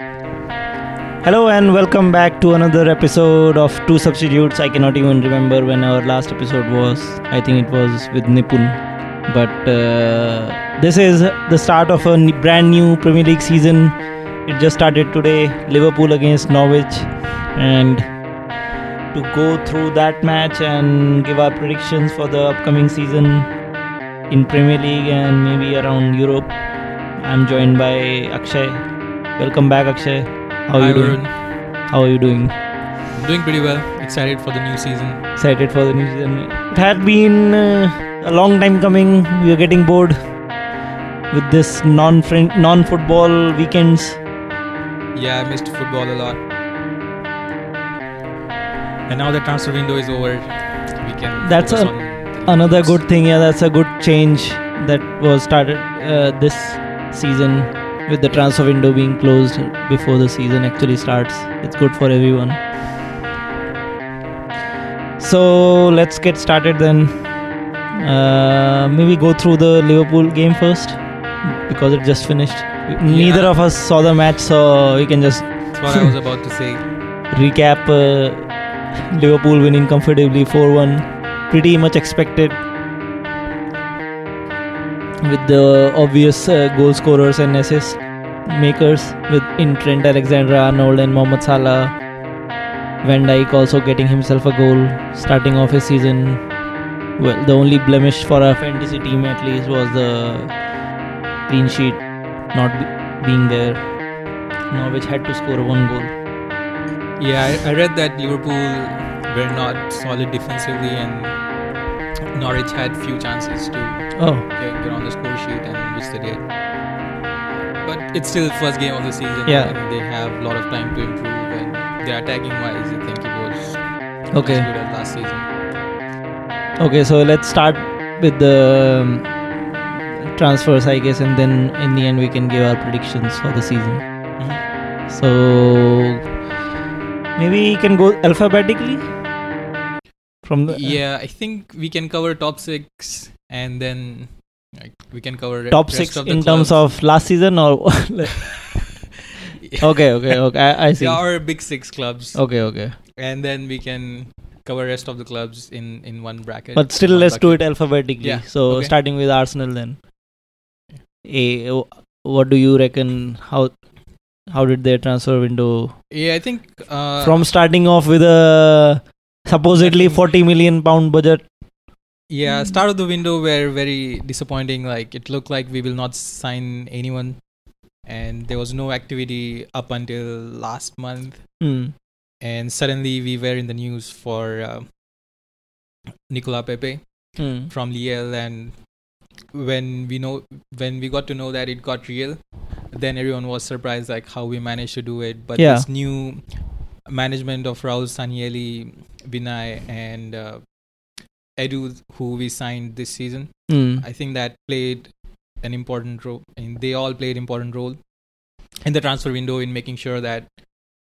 Hello and welcome back to another episode of Two Substitutes. I cannot even remember when our last episode was. I think it was with Nipun. But uh, this is the start of a brand new Premier League season. It just started today. Liverpool against Norwich. And to go through that match and give our predictions for the upcoming season in Premier League and maybe around Europe, I'm joined by Akshay. Welcome back, Akshay. How are Hi, you doing? Varun. How are you doing? I'm doing pretty well. Excited for the new season. Excited for the new season. It had been uh, a long time coming. We are getting bored with this non non football weekends. Yeah, I missed football a lot. And now the transfer window is over. We can. That's a- on the league Another games. good thing, yeah, that's a good change that was started uh, this season with the transfer window being closed before the season actually starts. It's good for everyone. So let's get started then. Uh, maybe go through the Liverpool game first because it just finished. Neither of us saw the match, so we can just That's what I was about to say. recap uh, Liverpool winning comfortably 4 1. Pretty much expected. With the obvious uh, goal scorers and assist makers, with in Trent Alexander Arnold and Mohamed Salah. Van Dijk also getting himself a goal, starting off his season. Well, the only blemish for our fantasy team at least was the clean sheet not be- being there. Norwich had to score one goal. Yeah, I, I read that Liverpool were not solid defensively, and Norwich had few chances to Oh, get, get on the score sheet, and which they did. But it's still the first game of the season. Yeah. and they have a lot of time to improve, and their attacking wise, I think it was Okay. as good as last season. Okay, so let's start with the um, transfers, I guess, and then in the end we can give our predictions for the season. So maybe we can go alphabetically from the yeah, I think we can cover top six, and then like, we can cover top six in terms clubs. of last season or okay, okay, okay. I, I see. Yeah, our big six clubs, Okay, okay. and then we can cover rest of the clubs in in one bracket. But still, let's do it alphabetically. Yeah, So okay. starting with Arsenal then. A, what do you reckon? How how did their transfer window Yeah, I think uh, from starting off with a supposedly 40 million pound budget yeah start of the window were very disappointing. Like it looked like we will not sign anyone, and there was no activity up until last month. hmm. And suddenly we were in the news for uh, Nicola Pepe. Hmm. from Lille and when we know when we got to know that it got real then everyone was surprised like how we managed to do it but Yeah. this new management of Raul Sanllehi Vinai and uh, Edu who we signed this season Hmm. I think that played an important role and they all played important role in the transfer window in making sure that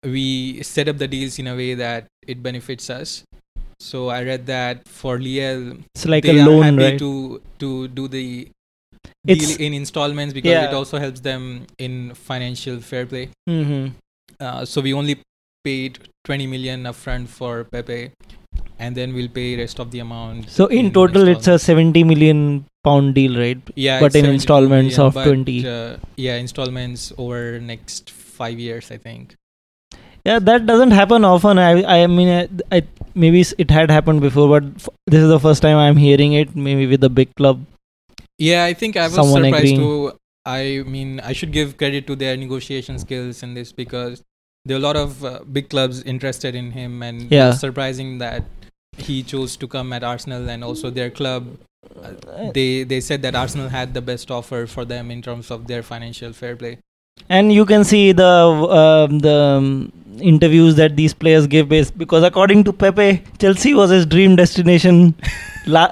we set up the deals in a way that it benefits us so I read that for Lille it's like they a are loan happy right to to do the It's- deal in installments because Yeah. it also helps them in financial fair play. hmm Uh, so we only paid 20 million upfront for Pepe, and then we'll pay rest of the amount. so in total it's a 70 million pound deal right yeah, but in installments million, of but, 20. Uh, yeah, installments over next five years, I think. yeah that doesn't happen often i i mean I, I maybe it had happened before but f- this is the first time i'm hearing it maybe with a big club Yeah, I think I was Someone surprised agreeing. too. I mean, I should give credit to their negotiation skills in this because there are a lot of uh, big clubs interested in him, and Yeah. surprising that he chose to come at Arsenal and also their club. Uh, they they said that Arsenal had the best offer for them in terms of their financial fair play. and you can see the um, the um, interviews that these players give based because according to Pepe, Chelsea was his dream destination. La-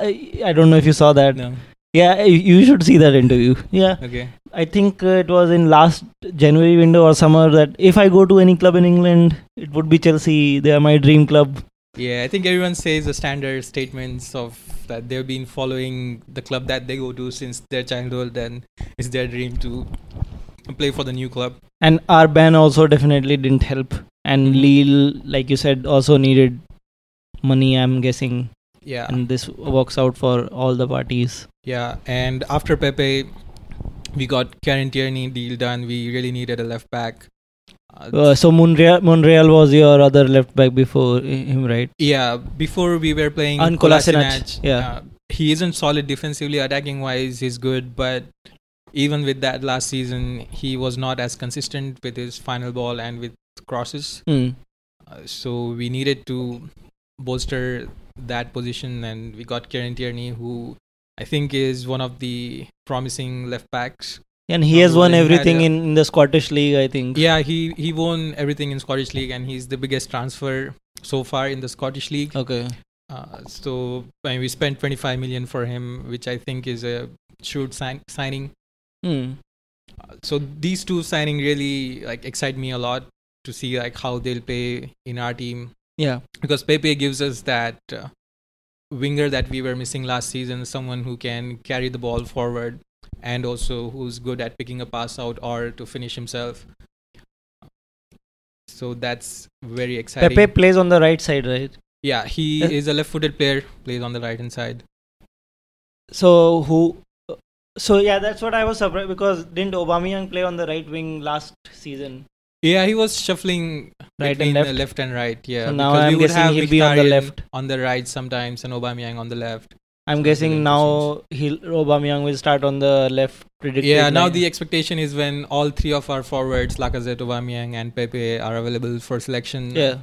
I don't know if you saw that. No, Yeah, you you should see that interview. Yeah, okay, I think uh, it was in last January window or summer that if I go to any club in England, it would be Chelsea. They are my dream club. Yeah. I think everyone says the standard statements of that they've been following the club that they go to since their childhood, and it's their dream to play for the new club. And our ban also definitely didn't help. And Mhm. Lille, like you said, also needed money. I'm guessing, Yeah, and this works out for all the parties. yeah. And after Pepe, we got Kieran Tierney deal done. We really needed a left back. Uh, Uh, so Monreal, Monreal was your other left back before him, right? yeah, before we were playing And Kolasinac, yeah. uh, he isn't solid defensively. Attacking wise, he's good, but even with that last season, he was not as consistent with his final ball and with crosses. Hmm. Uh, so we needed to bolster that position, and we got Kieran Tierney, who I think is one of the promising left backs. And he has won and he had everything in, in the Scottish league, I think. Yeah, he he won everything in Scottish League, and he's the biggest transfer so far in the Scottish League. Okay. Uh, so I mean, we spent 25 million for him, which I think is a shrewd sign- signing. Hmm. Uh, so these two signing really like excite me a lot to see like how they'll play in our team Yeah. because Pepe gives us that uh, winger that we were missing last season, someone who can carry the ball forward and also who's good at picking a pass out or to finish himself. So that's very exciting. Pepe plays on the right side, right? yeah, he Uh, is a left-footed player, plays on the right hand side. So who? So yeah, that's what I was surprised because didn't Aubameyang play on the right wing last season? Yeah, he was shuffling Right and between the left? left and right. Yeah, So now because I'm we would guessing have he'll be on the left. on the right sometimes, and Aubameyang on the left. I'm guessing now he'll Aubameyang will start on the left. Predicted Yeah, now line. the expectation is when all three of our forwards, Lacazette, Aubameyang, and Pepe, are available for selection. yeah.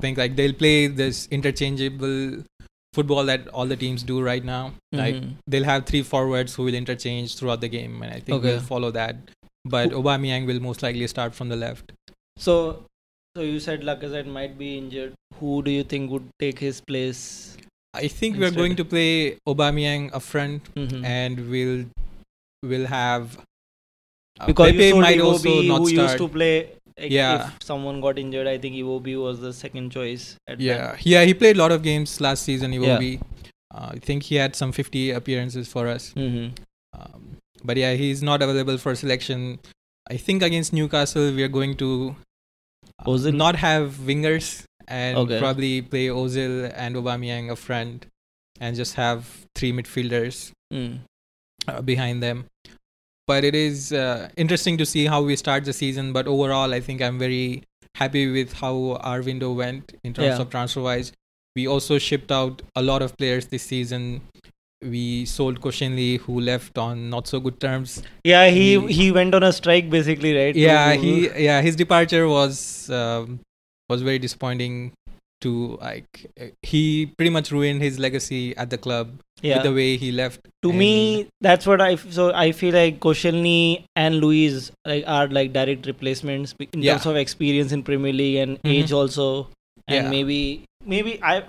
think like they'll play this interchangeable football that all the teams do right now. Like Mhm. they'll have three forwards who will interchange throughout the game, and I think Okay. we'll follow that. But Aubameyang will most likely start from the left. So, so you said Lacazette might be injured. Who do you think would take his place? I think we're going to play Aubameyang up front, Mhm. and we'll we'll have uh, because Pepe might Iwobi, also not who start. used to play. Like, Yeah. If someone got injured, I think Iwobi was the second choice. At Yeah, yeah, he played a lot of games last season. He Yeah. Uh, I think he had some 50 appearances for us. That. hmm Um, but yeah, he's not available for selection. I think against Newcastle, we are going to uh, not have wingers and Okay. probably play Ozil and Aubameyang up front and just have three midfielders Mm. uh, behind them. But it is uh, interesting to see how we start the season. But overall, I think I'm very happy with how our window went in terms Yeah. of transfer wise. We also shipped out a lot of players this season. We sold Koscielny, who left on not so good terms. Yeah, he He- he went on a strike basically, right? Yeah, he yeah his departure was um, was very disappointing. To like, he pretty much ruined his legacy at the club yeah. with the way he left. to and- me that's what I so i feel like Koscielny and Luiz like are like direct replacements in Yeah. terms of experience in premier league and Mhm. age also and Yeah. maybe maybe I,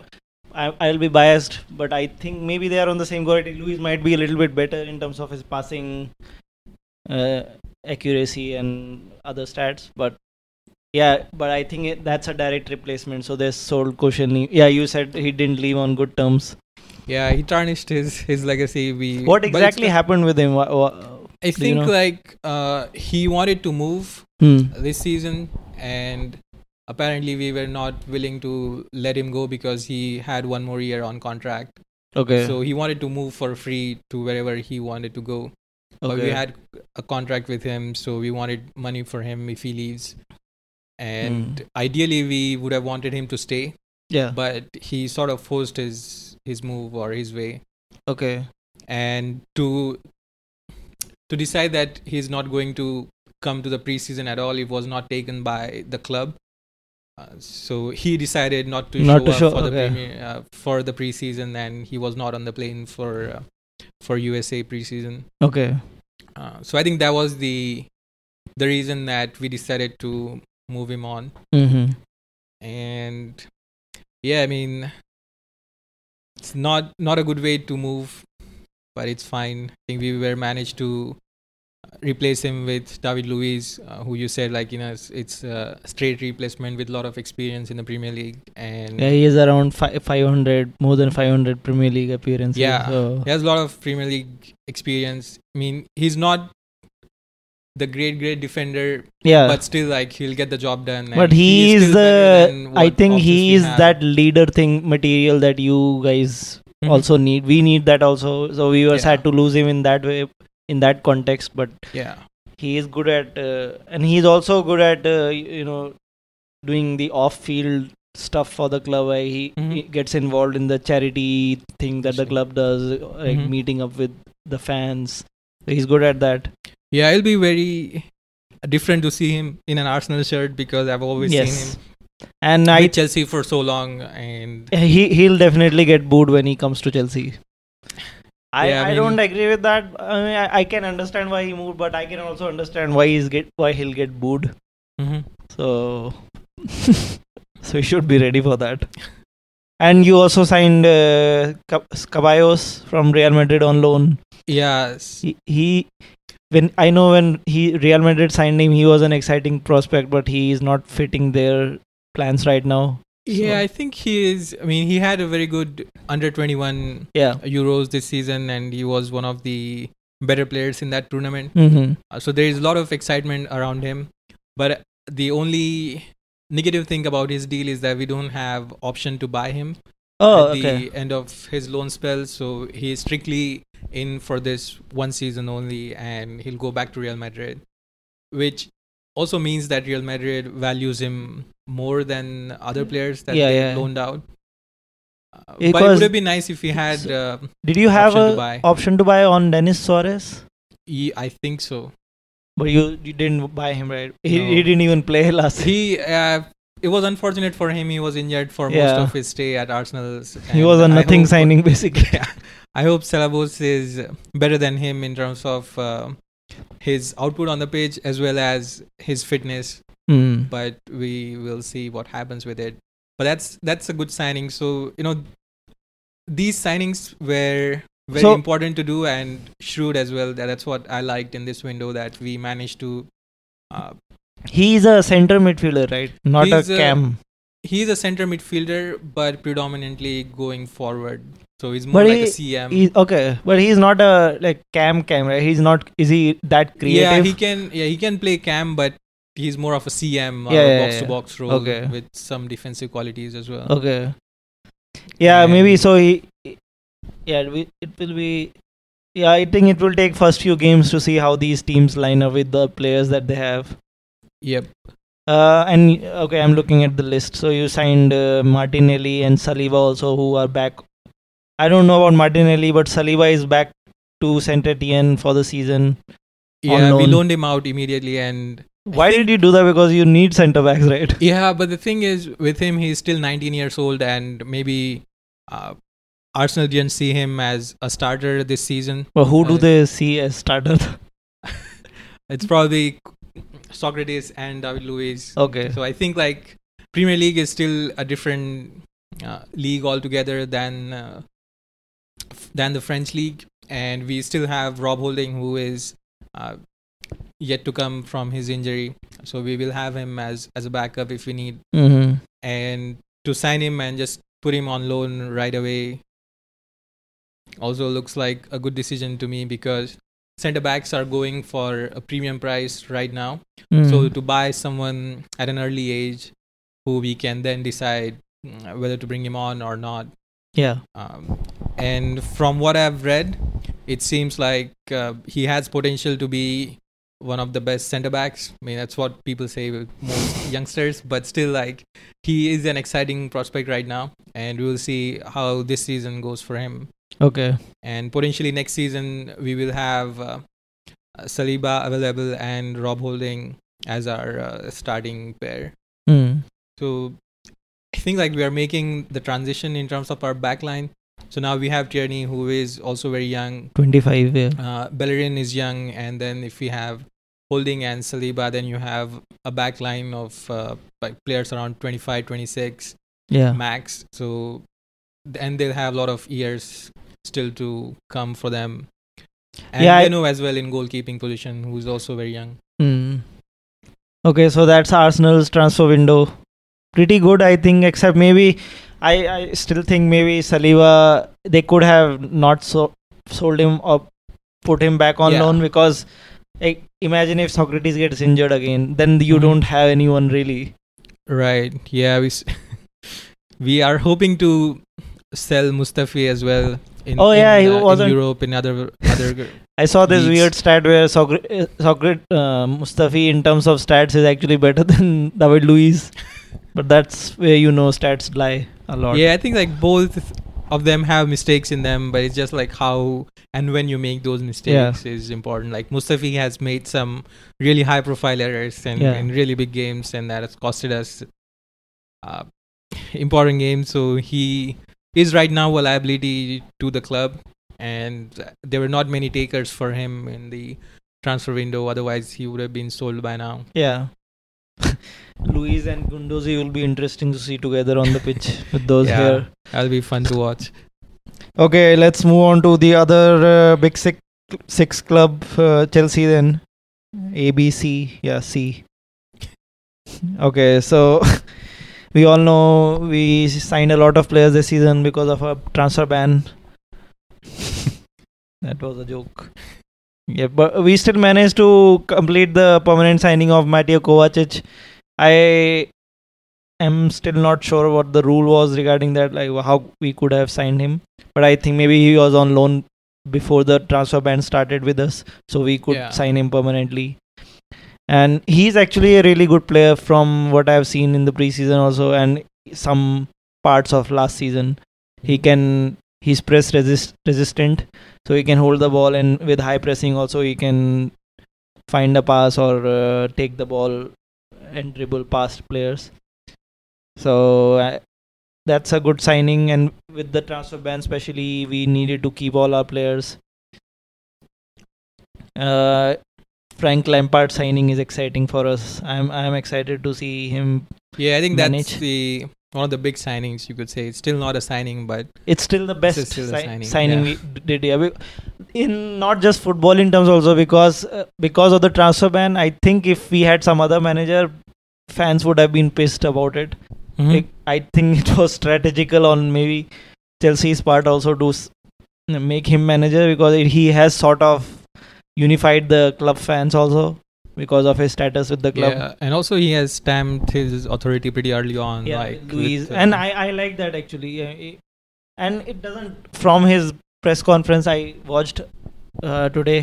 I i'll be biased but i think maybe they are on the same quality Luiz might be a little bit better in terms of his passing uh, accuracy and other stats but yeah but i think it, that's a direct replacement so they sold Koscielny yeah you said he didn't leave on good terms Yeah, he tarnished his his legacy. We what exactly happened with him Wha- wha- I you think know? like uh, he wanted to move Hmm. this season, and apparently we were not willing to let him go because he had one more year on contract. Okay. So he wanted to move for free to wherever he wanted to go. But we had a contract with him, so we wanted money for him if he leaves. And ideally, we would have wanted him to stay, yeah. but he sort of forced his his move or his way. Okay. and to to decide that he's not going to come to the preseason at all it was not taken by the club uh, so he decided not to Not show to up show- for the okay. premier, uh, for the preseason and he was not on the plane for uh, for USA preseason Okay. uh, so i think that was the the reason that we decided to move him on Mm-hmm. and yeah i mean it's not not a good way to move but it's fine i think we were managed to replace him with david luiz uh, who you said like you know it's, it's a straight replacement with a lot of experience in the premier league and Yeah, he is around fi- 500, more than 500 Premier League appearances. Yeah. So. he has a lot of premier league experience i mean he's not the great great defender, Yeah. but still like he'll get the job done. But he is still better than the. I think he is that leader thing material that you guys Mhm. also need. We need that also. So we were Yeah. sad to lose him in that way, in that context. But yeah. he is good at, uh, and he's also good at, uh, you know, doing the off-field stuff for the club. He, Mhm. he gets involved in the charity thing that the club does, like Mhm. meeting up with the fans. He's good at that. Yeah, it'll be very different to see him in an Arsenal shirt because I've always yes. seen him And with I Chelsea for so long, and he he'll definitely get booed when he comes to Chelsea. I, Yeah, I I, mean- don't agree with that. I, mean, I, I can understand why he moved, but I can also understand why he's get why he'll get booed. Mm-hmm. So so he should be ready for that. And you also signed uh, Ceballos from Real Madrid on loan. yes, He, he when I know when he Real Madrid signed him, he was an exciting prospect, but he is not fitting their plans right now. yeah, So- I think he is. I mean, he had a very good under twenty one Yeah. Euros this season, and he was one of the better players in that tournament. Mm-hmm. Uh, so there is a lot of excitement around him, but the only negative thing about his deal is that we don't have option to buy him Oh, at the end of his loan spell. So he is strictly in for this one season only, and he'll go back to Real Madrid, which also means that Real Madrid values him more than other players that Yeah, they yeah. loaned out. Uh, but it would have been nice if he had. Uh, Did you have option to a buy. option to buy on Denis Suarez? he, I think so. But you you didn't buy him, right? He, No. he didn't even play last. He. Uh, it was unfortunate for him. He was injured for most of his stay at Arsenal. He was a nothing signing, basically. Yeah. I hope Ceballos is better than him in terms of uh, his output on the pitch as well as his fitness. Hmm. But we will see what happens with it. But that's that's a good signing. So you know, these signings were very So- important to do and shrewd as well. That's what I liked in this window that we managed to. Uh, He's a center midfielder, right? Not He's a a- cam. he's a center midfielder, but predominantly going forward. So he's But more like he- a CM. He's okay, but he's not a like cam cam, right? He's not. Is he that creative? Yeah, he can. Yeah, he can play cam, but he's more of a CM Yeah, yeah, box to box role Okay. with some defensive qualities as well. Okay. Yeah, maybe so. He, yeah, we, it will be. Yeah, I think it will take first few games to see how these teams line up with the players that they have. Yep. Uh, and okay, I'm looking at the list. So you signed uh, Martinelli and Saliba also, who are back. I don't know about Martinelli, but Saliba is back to Saint Etienne for the season. Yeah, we loaned him out immediately, and Why did you do that? Because you need centre backs, right? yeah, but the thing is, with him, he's still 19 years old, and maybe uh, Arsenal didn't see him as a starter this season. But who do Uh, they see as starter? It's probably Sokratis and David Luiz. okay. So I think like Premier League is still a different uh, league altogether than uh, f- than the French league, and we still have Rob Holding who is uh, yet to come from his injury. So we will have him as as a backup if we need, Mm-hmm. and to sign him and just put him on loan right away also looks like a good decision to me because centre backs are going for a premium price right now. Mm-hmm. So to buy someone at an early age who we can then decide mm, whether to bring him on or not. yeah. Um, and from what I've read, it seems like uh, he has potential to be one of the best centre backs. I mean, that's what people say with most youngsters, but still, like, he is an exciting prospect right now, and we will see how this season goes for him. Okay. And potentially next season, we will have uh, Saliba available and Rob Holding as our uh, starting pair. Mm. So I think like we are making the transition in terms of our backline. So now we have Tierney, who is also very young. 25. Yeah. Uh, Bellerin is young, and then if we have Holding and Saliba, then you have a backline of uh, like players around 25, 26 Yeah. max. So and they'll have a lot of years still to come for them. And Yeah, I- Leno as well in goalkeeping position, who's also very young. Mm. Okay, so that's Arsenal's transfer window. Pretty good, I think. Except maybe, I, I still think maybe Saliba they could have not so sold him or put him back on Yeah. loan because like imagine if Sokratis gets injured again, then you Mhm. don't have anyone really. Right. Yeah. We s- we are hoping to sell Mustafi as well. In, Oh, yeah, in, he uh, wasn't- Europe in other other. I saw this weird stat where Sokratis, Sokratis uh, Mustafi in terms of stats is actually better than David Luiz, but that's where you know stats lie a lot. yeah, I think like both of them have mistakes in them, but it's just like how and when you make those mistakes is important. Like Mustafi has made some really high profile errors and Yeah. in really big games, and that has costed us uh, important games. So he is right now a liability to the club, and there were not many takers for him in the transfer window. Otherwise, he would have been sold by now. Yeah. Luiz and Guendouzi will be interesting to see together on the pitch with those Yeah. hair. That'll be fun to watch. Okay, let's move on to the other uh, big six, six club, uh, Chelsea then. A, B, C. Yeah, C. Okay, so we all know we signed a lot of players this season because of a transfer ban. that was a joke. Yeah, but we still managed to complete the permanent signing of Mateo Kovacic. I am still not sure what the rule was regarding that, like how we could have signed him. But I think maybe he was on loan before the transfer ban started with us, so we could Yeah. sign him permanently. And he's actually a really good player from what I've seen in the preseason also, and some parts of last season. He can he's press resist resistant, so he can hold the ball, and with high pressing also he can find a pass or uh, take the ball and dribble past players. So uh, that's a good signing, and with the transfer ban, especially, we needed to keep all our players. Uh, Frank Lampard signing is exciting for us. I'm I'm excited to see him. Yeah, I think Manage. that's the one of the big signings you could say. It's still not a signing, but It's still the best still si- signing, signing yeah. we did. Yeah, in not just football in terms also because uh, because of the transfer ban. I think if we had some other manager, fans would have been pissed about it. Mm-hmm. Like, I think it was strategical on maybe Chelsea's part also to s- make him manager because it, he has sort of unified the club fans also because of his status with the club. yeah, and also he has stamped his authority pretty early on. Yeah, like Luiz, with, uh, and I I like that actually. And it doesn't from his press conference I watched uh, today.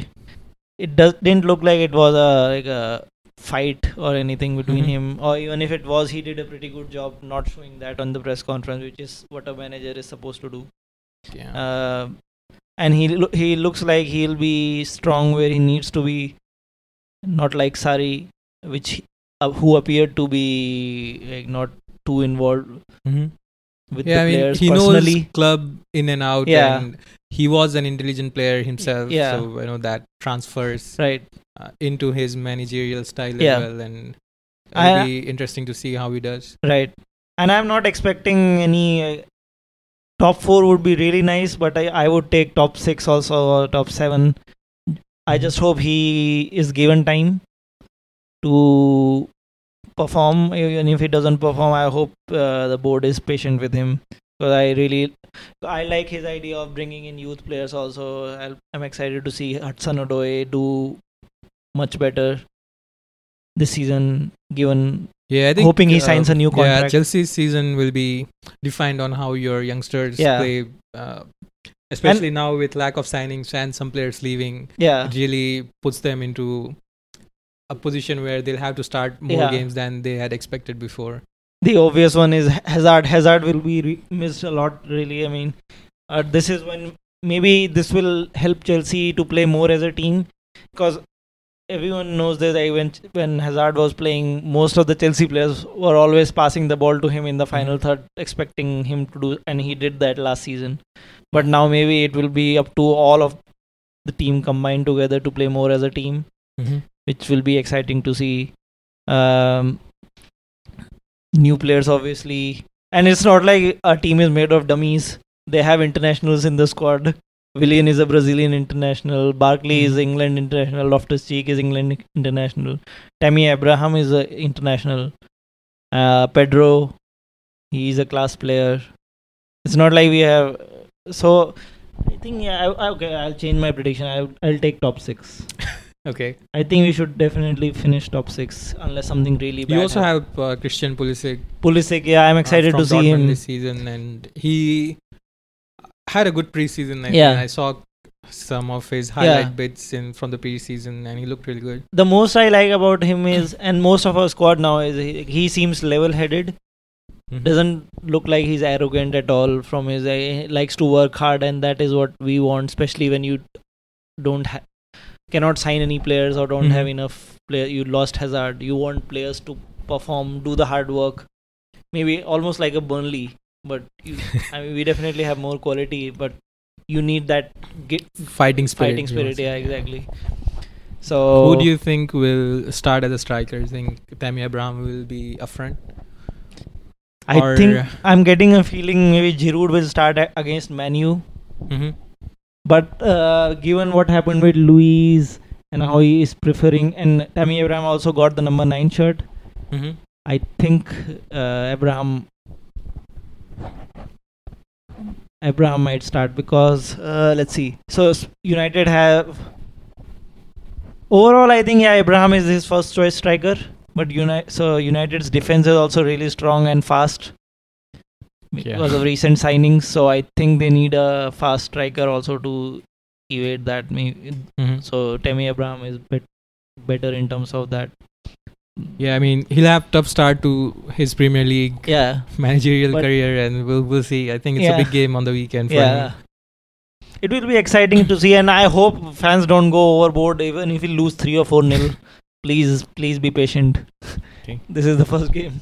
It does didn't look like it was a like a fight or anything between Mhm. him, or even if it was, he did a pretty good job not showing that on the press conference, which is what a manager is supposed to do. yeah. Uh, and he lo- he looks like he'll be strong where he needs to be, not like Sarri, which uh, who appeared to be like not too involved mm-hmm. with yeah, the I mean, players he personally. knows club in and out. Yeah. and he was an intelligent player himself. Yeah. so you know that transfers Right. uh, into his managerial style Yeah. as well, and it'll be interesting to see how he does. Right. And I'm not expecting any uh, top four would be really nice, but I, I would take top six also or top seven. I just hope he is given time to perform. Even if he doesn't perform, I hope uh, the board is patient with him. Because I really, I like his idea of bringing in youth players. Also, I'll, I'm excited to see Hudson Odoi do much better this season. Given Yeah, I think Hoping he signs a new contract. Yeah. Chelsea's season will be defined on how your youngsters Yeah. play. Uh, especially now with lack of signings and some players leaving, yeah, really puts them into a position where they'll have to start more Yeah. games than they had expected before. the obvious one is Hazard. Hazard will be re- missed a lot. Really, I mean, uh, this is when maybe this will help Chelsea to play more as a team because everyone knows that like, eh, when when Hazard was playing, most of the Chelsea players were always passing the ball to him in the mm-hmm. final third, expecting him to do, and he did that last season. But now maybe it will be up to all of the team combined together to play more as a team mm-hmm. which will be exciting to see. Um, new players, obviously, and it's not like a team is made of dummies. They have internationals in the squad. Willian is a Brazilian international. Barkley is Mhm. England international. Loftus Cheek is England international. Tammy Abraham is a international. Uh, Pedro, is a class player. It's not like we have. So, I think yeah. I, okay, I'll change my prediction. I'll I'll take top six. Okay. I think we should definitely finish top six unless something really bad. You also happens. have uh, Christian Pulisic. Pulisic. Yeah, I'm uh, excited from to see Dortmund him. this season, and he had a good preseason. I Yeah. think. I saw some of his Yeah. highlight bits in from the preseason, and he looked really good. The most I like about him is, and most of our squad now is he, he seems level-headed. Mhm. Doesn't look like he's arrogant at all. From his, he likes to work hard, and that is what we want, especially when you don't ha- cannot sign any players or don't Mhm. have enough player. You lost Hazard. You want players to perform, do the hard work. Maybe almost like a Burnley, but you, I mean, we definitely have more quality, but you need that Fighting spirit. fighting spirit. Yeah, exactly. So Who do you think will start as a striker? Do You think Tammy Abraham will be up front? I or- think I'm getting a feeling maybe Giroud will start a- against Manu. Mm-hmm. But uh, given what happened with Luiz and how he is preferring, and Tammy Abraham also got the number nine shirt. Mm-hmm. I think uh, Abraham Abraham might start because uh, let's see. So United have overall. I think yeah, Abraham is his first choice striker. But United, so United's defense is also really strong and fast Yeah. because of recent signings. So I think they need a fast striker also to evade that. Maybe Mm-hmm. so. Tammy Abraham is bit better in terms of that. Yeah, I mean he'll have tough start to his Premier League Yeah, managerial But- career, and we'll we'll see. I think it's Yeah. a big game on the weekend for yeah. him. It will be exciting to see, and I hope fans don't go overboard. Even if we lose three or four nil, please, please be patient. Okay. This is the first game.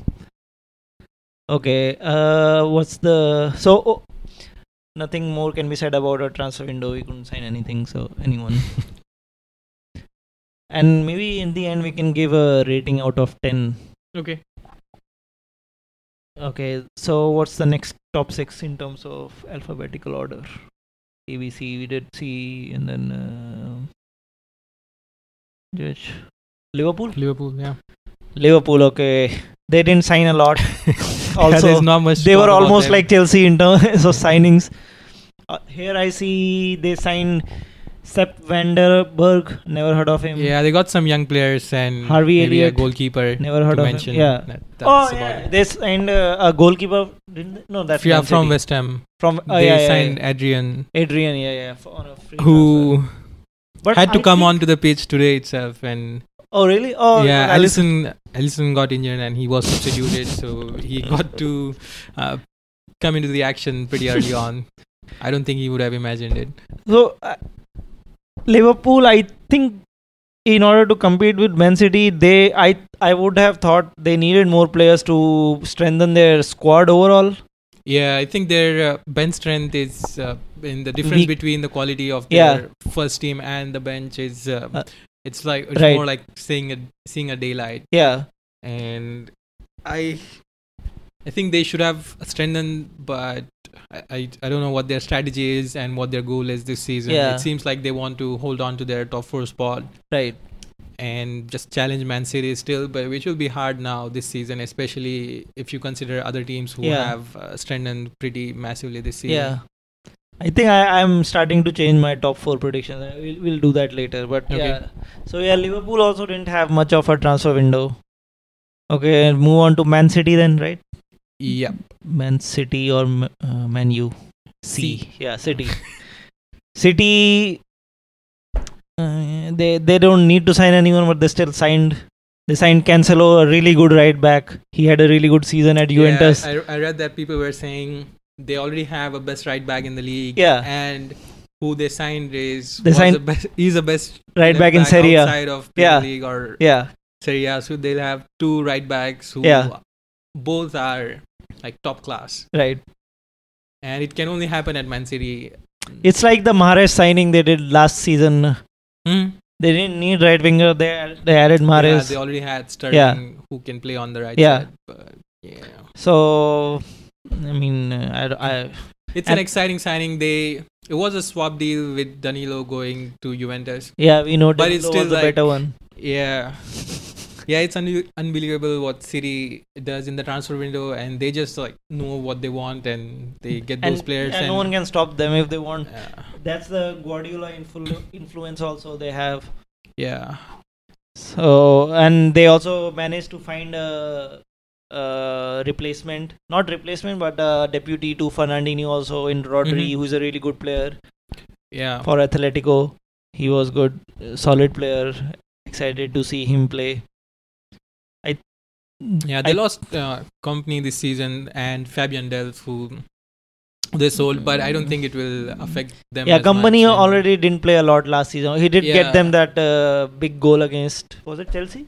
Okay. Uh, what's the so? Oh, nothing more can be said about a transfer window. We couldn't sign anything, so anyone. and maybe in the end we can give a rating out of ten. Okay. Okay. So what's the next top six in terms of alphabetical order? ABC we did C and then uh, Judge Liverpool. Liverpool, yeah. Liverpool. Okay, they didn't sign a lot. Also, much. they were almost like Chelsea in terms of signings. Uh, here I see they signed Sepp van den Berg. Never heard of him. Yeah, they got some young players and Harvey maybe Elliott. a goalkeeper. Never heard of him. Yeah. That, Oh yeah, they signed uh, a goalkeeper. Didn't they? no? That's yeah, from. West Ham. From oh, they yeah, yeah, signed yeah. Adrian, Adrian. Yeah, yeah. For, on a free who. But had to I come onto the pitch today itself. And Oh really? Oh yeah, Alisson Alisson got injured and he was substituted, so he got to uh, come into the action pretty early on. I don't think he would have imagined it. So uh, Liverpool, I think, in order to compete with Man City, they I I would have thought they needed more players to strengthen their squad overall. Yeah, I think their uh, bench strength is uh, in the difference Weak. between the quality of Yeah. their first team and the bench is uh, Uh, it's like it's right. more like seeing a seeing a daylight. Yeah, and I I think they should have strengthened, but I, I I don't know what their strategy is and what their goal is this season. Yeah. It seems like they want to hold on to their top four spot right. and just challenge Man City still, but which will be hard now this season, especially if you consider other teams who Yeah. have uh, strengthened pretty massively this season. Yeah. I think I, I'm starting to change my top four predictions. I- We'll, we'll do that later. But Okay. yeah. So yeah, Liverpool also didn't have much of a transfer window. Okay, move on to Man City then, right? Yeah. Man City or uh, Man U? C. C. Yeah, City. City. Uh, they they don't need to sign anyone, but they still signed. They signed Cancelo, a really good right back. He had a really good season at Juventus. Yeah, I, I read that people were saying they already have a best right back in the league. Yeah. And who they signed is They signed- the best, he's the best right back in Serie A. outside of Premier Yeah. League or Yeah, Serie A. So they'll have two right backs who Yeah. Both are like top class, right. and it can only happen at Man City. It's like the Mahrez signing they did last season. Hmm. They didn't need right winger. They they added Yeah, Mahrez. they already had Sterling Yeah. who can play on the right Yeah. side. But yeah, so I mean, uh, I, I it's an exciting signing. They it was a swap deal with Danilo going to Juventus. yeah we know But it's Danilo still was the like- better one. Yeah. Yeah, it's un- unbelievable what City does in the transfer window, and they just like know what they want, and they get those players. yeah, and no one can stop them if they want. Yeah. That's the Guardiola influ- influence also they have. Yeah. So and they also managed to find a, a replacement, not replacement, but a deputy to Fernandinho also in Rodri, Mhm. who's a really good player Yeah. for Atletico. He was good, solid player. Excited to see him play. Yeah, they I- lost uh, Kompany this season and Fabian Delph, who they sold, but I don't think it will affect them. yeah, Kompany much, already didn't play a lot last season. He did Yeah. get them that uh, big goal against was it Chelsea?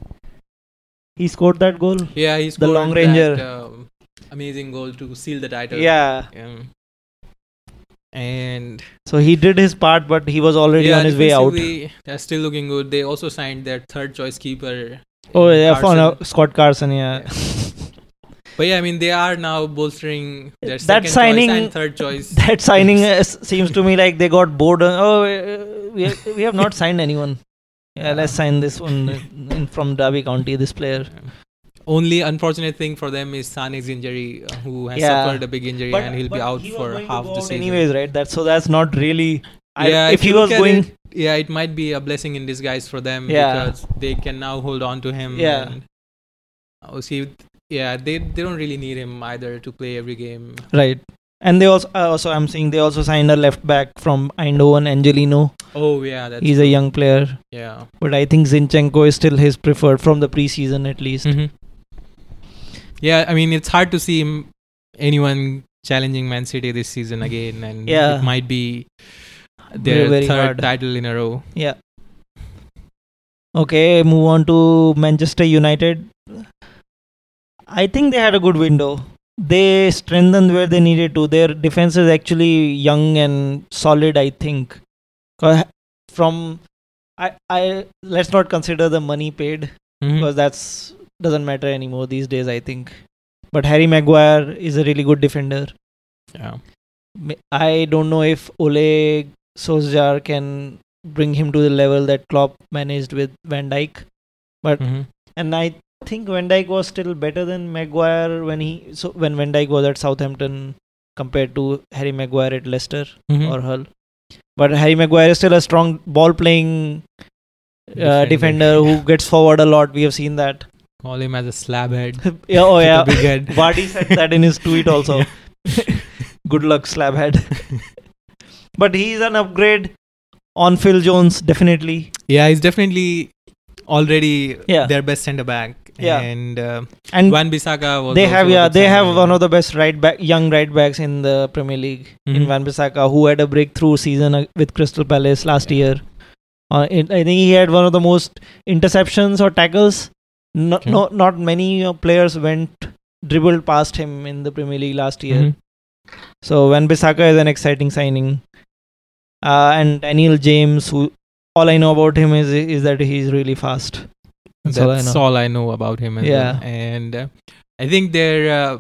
He scored that goal. Yeah, he scored the long that, ranger. um, amazing goal to seal the title. Yeah. Um, and So he did his part, but he was already yeah, on his way out. They're still looking good. They also signed their third choice keeper. Oh yeah, for Carson. now, Scott Carson. Yeah. But yeah, I mean they are now bolstering their That second signing- choice and third choice. that signing uh, seems to me like they got bored. Oh, uh, we have, we have not signed anyone. Yeah, let's sign this one from Derby County. This player. Only unfortunate thing for them is Sane's injury, uh, who has Yeah. suffered a big injury and he'll be out for half the season. Anyways, right? That so that's not really. I, Yeah, if if he was going, it, yeah, it might be a blessing in disguise for them Yeah. because they can now hold on to him. Yeah. And, oh, see, yeah, they they don't really need him either to play every game. right? And they also, uh, also I'm seeing they also signed a left back from Eindhoven, Angelino. Oh yeah, that's He's a young player, yeah. but I think Zinchenko is still his preferred from the preseason at least. Mhm. Yeah, I mean it's hard to see anyone challenging Man City this season again, and Yeah. it might be their third hard. title in a row. Yeah. Okay, move on to Manchester United. I think they had a good window. They strengthened where they needed to. Their defense is actually young and solid, I think. From I, I let's not consider the money paid Mhm. because that's doesn't matter anymore these days, I think. But Harry Maguire is a really good defender. Yeah. I don't know if Ole Solskjaer can bring him to the level that Klopp managed with Van Dijk. Mhm. And I think Van Dijk was still better than Maguire when he so when Van Dijk was at Southampton compared to Harry Maguire at Leicester Mhm. or Hull. But Harry Maguire is still a strong ball playing uh, Defender. defender who gets forward a lot. We have seen that. Call him as a slab head. yeah, oh yeah. big head. Vardy said that in his tweet also. Good luck, slabhead. But he's an upgrade on Phil Jones, definitely. Yeah, he's definitely already Yeah. their best centre back. Yeah. And uh, And Wan Bissaka was they have yeah they have one of the best right back young right backs in the Premier League in Mhm. Wan Bissaka who had a breakthrough season uh, with Crystal Palace last Yeah. year. Uh, it, I think he had one of the most interceptions or tackles. No, Okay. no not many uh, players went dribbled past him in the Premier League last year. Mhm. So Wan Bissaka is an exciting signing. Uh, and Daniel James, who all I know about him is is that he's really fast. That's all I know. all I know about him. Yeah. well. And uh, I think they're. Uh,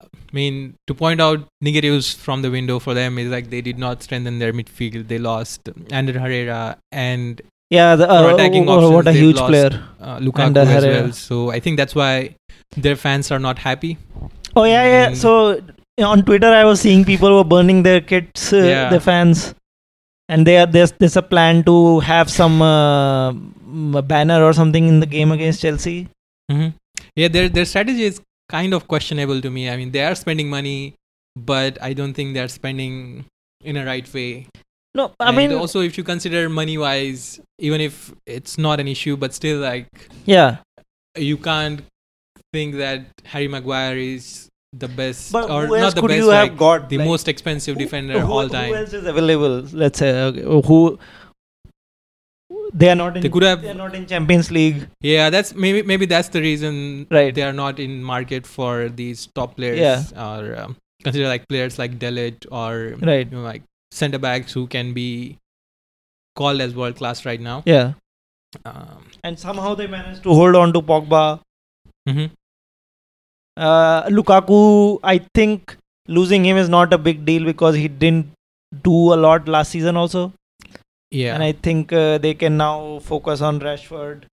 I mean, to point out negatives from the window for them is like they did not strengthen their midfield. They lost Ander Herrera and Yeah, the, uh, attacking options, what a huge lost. player. uh, Lukaku as well. So I think that's why their fans are not happy. Oh yeah, yeah. Mm. So on Twitter, I was seeing people were burning their kits, uh, Yeah. the fans, and they are there's there's a plan to have some uh, banner or something in the game against Chelsea. hmm Yeah, their their strategy is kind of questionable to me. I mean, they are spending money, but I don't think they're spending in a right way. No, I And mean, also if you consider money wise, even if it's not an issue, but still like yeah. you can't think that Harry Maguire is the best But or who not the best, like got? the Like, most expensive who- defender who, all Who time. else is available? Let's say who they are not in. They could have they are not in Champions League. Yeah, that's maybe maybe that's the reason Right. they are not in market for these top players. Yeah. Or um, consider like players like De Ligt or Right. you know, like centre backs who can be called as world class right now. Yeah. Um, And somehow they managed to hold on to Pogba. mhm. Uh, Lukaku, I think losing him is not a big deal because he didn't do a lot last season also. Yeah. And I think uh, they can now focus on Rashford.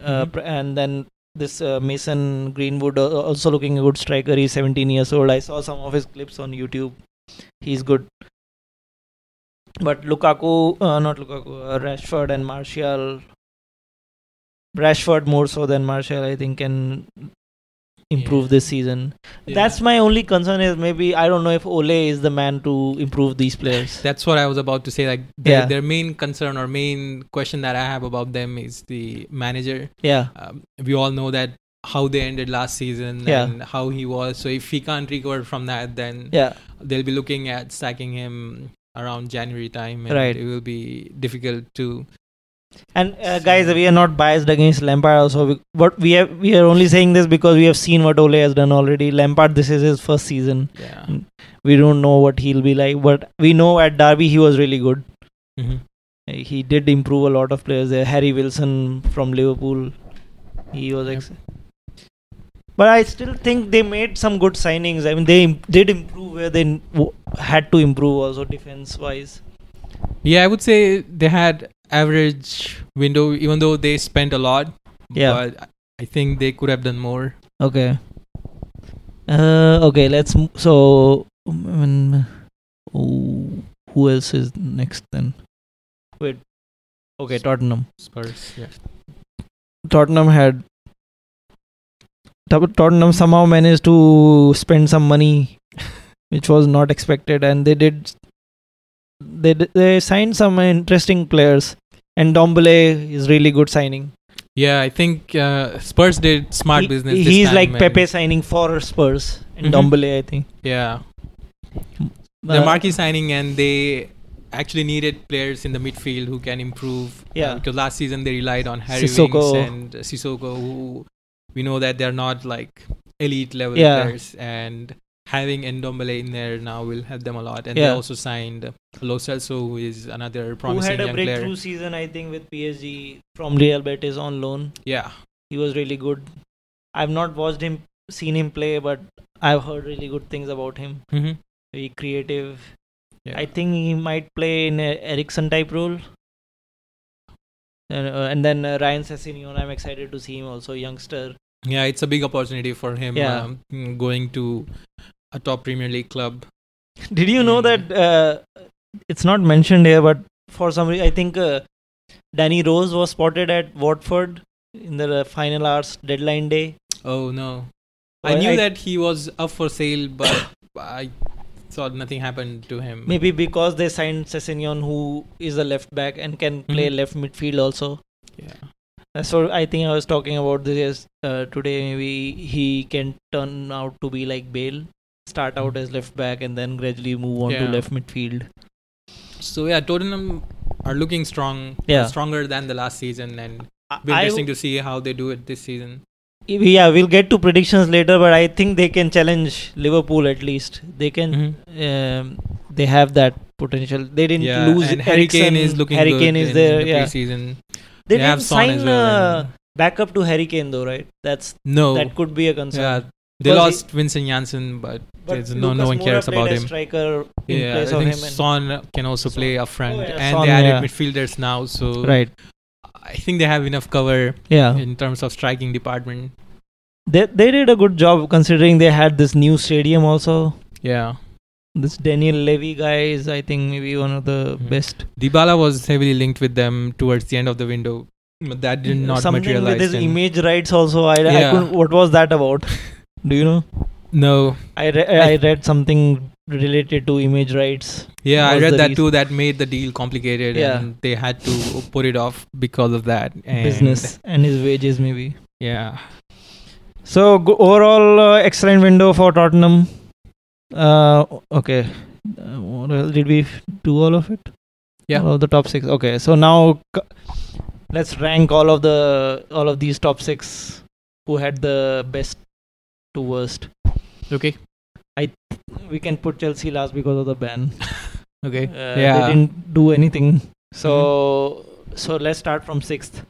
Uh, Mhm. And then this uh, Mason Greenwood, uh, also looking a good striker. He's 17 years old. I saw some of his clips on YouTube. He's good. But Lukaku, uh, not Lukaku, uh, Rashford and Martial. Rashford more so than Martial, I think, can improve Yeah. this season. Yeah. That's my only concern. Is maybe I don't know if Ole is the man to improve these players. That's what I was about to say. Like their, Yeah. their main concern or main question that I have about them is the manager. Yeah, Um, we all know that how they ended last season Yeah. and how he was. So if he can't recover from that, then yeah, they'll be looking at sacking him around January time, and Right. it will be difficult to. And uh, guys, we are not biased against Lampard. Also, but we have we are only saying this because we have seen what Ole has done already. Lampard, this is his first season. Yeah. We don't know what he'll be like, but we know at Derby he was really good. hmm He did improve a lot of players there. Harry Wilson from Liverpool, he was. Ex- but I still think they made some good signings. I mean, they im- did improve where they w- had to improve also defense wise. Yeah, I would say they had average window, even though they spent a lot. Yeah. But I think they could have done more. Okay. Uh, okay, let's. m- So, um, oh, who else is next then? Wait. Okay, Tottenham. Spurs. Yeah. Tottenham had. Tottenham somehow managed to spend some money, which was not expected, and they did. They they signed some interesting players, and Ndombele is really good signing. Yeah, I think uh, Spurs did smart He- business. this He's like Pepe signing for Spurs, and Mhm. Ndombele, I think. Yeah. The Uh, marquee signing, and they actually needed players in the midfield who can improve. uh, Yeah. because last season they relied on Harry Sissoko. Winks and uh, Sissoko, who we know that they're not like elite level Yeah. players. And having Ndombele in there now will help them a lot. And they also signed Lo Celso, who is another promising who promising had a breakthrough player. season, I think, with PSG from Real Betis on loan. Yeah. He was really good. I've not watched him, seen him play, but I've heard really good things about him. hmm Very creative. Yeah. I think he might play in a Eriksen type role. And, uh, and then uh, Ryan Sessegnon, I'm excited to see him also, youngster. Yeah, it's a big opportunity for him Yeah. um, going to a top Premier League club. Did you know Mm. that uh, it's not mentioned here, but for some reason, I think uh, Danny Rose was spotted at Watford in the uh, final hours deadline day. Oh no. I knew I- that he was up for sale, but I saw nothing happened to him. Maybe because they signed Sessegnon, who is a left back and can play Mhm. left midfield also. Yeah. That's what I think I was talking about this uh, today. Maybe he can turn out to be like Bale, start out as left back and then gradually move on to left midfield. So yeah, Tottenham are looking strong. Yeah. Stronger than the last season, and be interesting to see how they do it this season. yeah, we'll get to predictions later, but I think they can challenge Liverpool at least. They can. Mhm. Um, they have that potential. They didn't Yeah, lose. and Harry Kane is looking Harry Kane is there. the Yeah, preseason. they, They didn't Son sign well. uh, backup to Harry Kane though, right? That's no, that could be a concern. yeah, they Because lost Vincent Janssen, but, But there's no no one cares about him. Striker in Yeah, place I of think him. Son can also Son. play up front, Oh, yeah, and Son, they added yeah. midfielders now, so right. I think they have enough cover Yeah. in terms of striking department. They they did a good job considering they had this new stadium also. Yeah, This Daniel Levy guy is I think maybe one of the Mhm. best. Dybala was heavily linked with them towards the end of the window, but that did not Something materialize. with his image rights also. I, I Yeah. couldn't, what was that about? Do you know? No, I re- I- I read something related to image rights. yeah, I read that reason. too. That made the deal complicated, Yeah. and they had to put it off because of that. And business and his wages maybe. Yeah, So go- overall, uh, excellent window for Tottenham. Uh, okay. Uh, what else? Did we do all of it? Yeah. All of the top six. Okay. So now c- let's rank all of the all of these top six. Who had the best to worst? okay, I We can put Chelsea last because of the ban. okay, Uh, Yeah. They didn't do anything. So so let's start from sixth.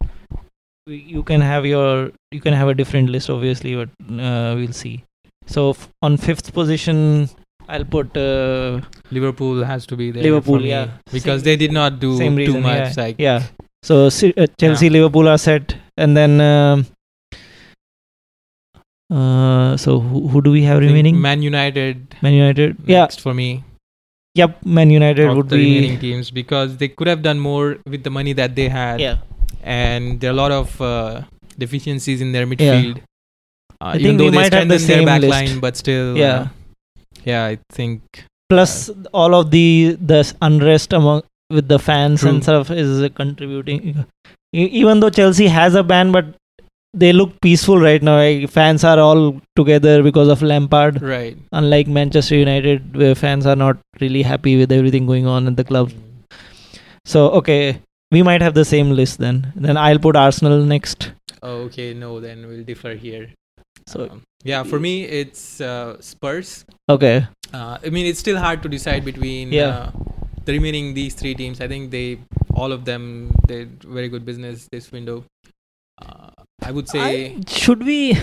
We, you can have your you can have a different list obviously, but uh, we'll see. So f- on fifth position, I'll put uh, Liverpool has to be there. Liverpool, yeah. because Same- they did not do same reason. too much. yeah, Like yeah. So uh, Chelsea, Liverpool are set, and then um, uh, so who, who do we have I remaining? Man United Man United. Yeah, next for me. Yep, Man United of would the remaining teams because they could have done more with the money that they had. Yeah, and there are a lot of uh, deficiencies in their midfield. Uh, I even think though they might have the strengthened their same back list. line, but still, Yeah. uh, yeah, I think plus all of the the unrest among with the fans and stuff is uh, contributing E- even though chelsea has a ban but they look peaceful right now like, fans are all together because of lampard right. unlike manchester united where fans are not really happy with everything going on at the club so okay we might have the same list then then i'll put arsenal next Oh, okay, no, then we'll differ here. so Um, yeah, for me, it's uh, Spurs. okay Uh, I mean, it's still hard to decide between Yeah. uh, the remaining these three teams. I think they, all of them, did very good business this window. Uh, I would say, I- should we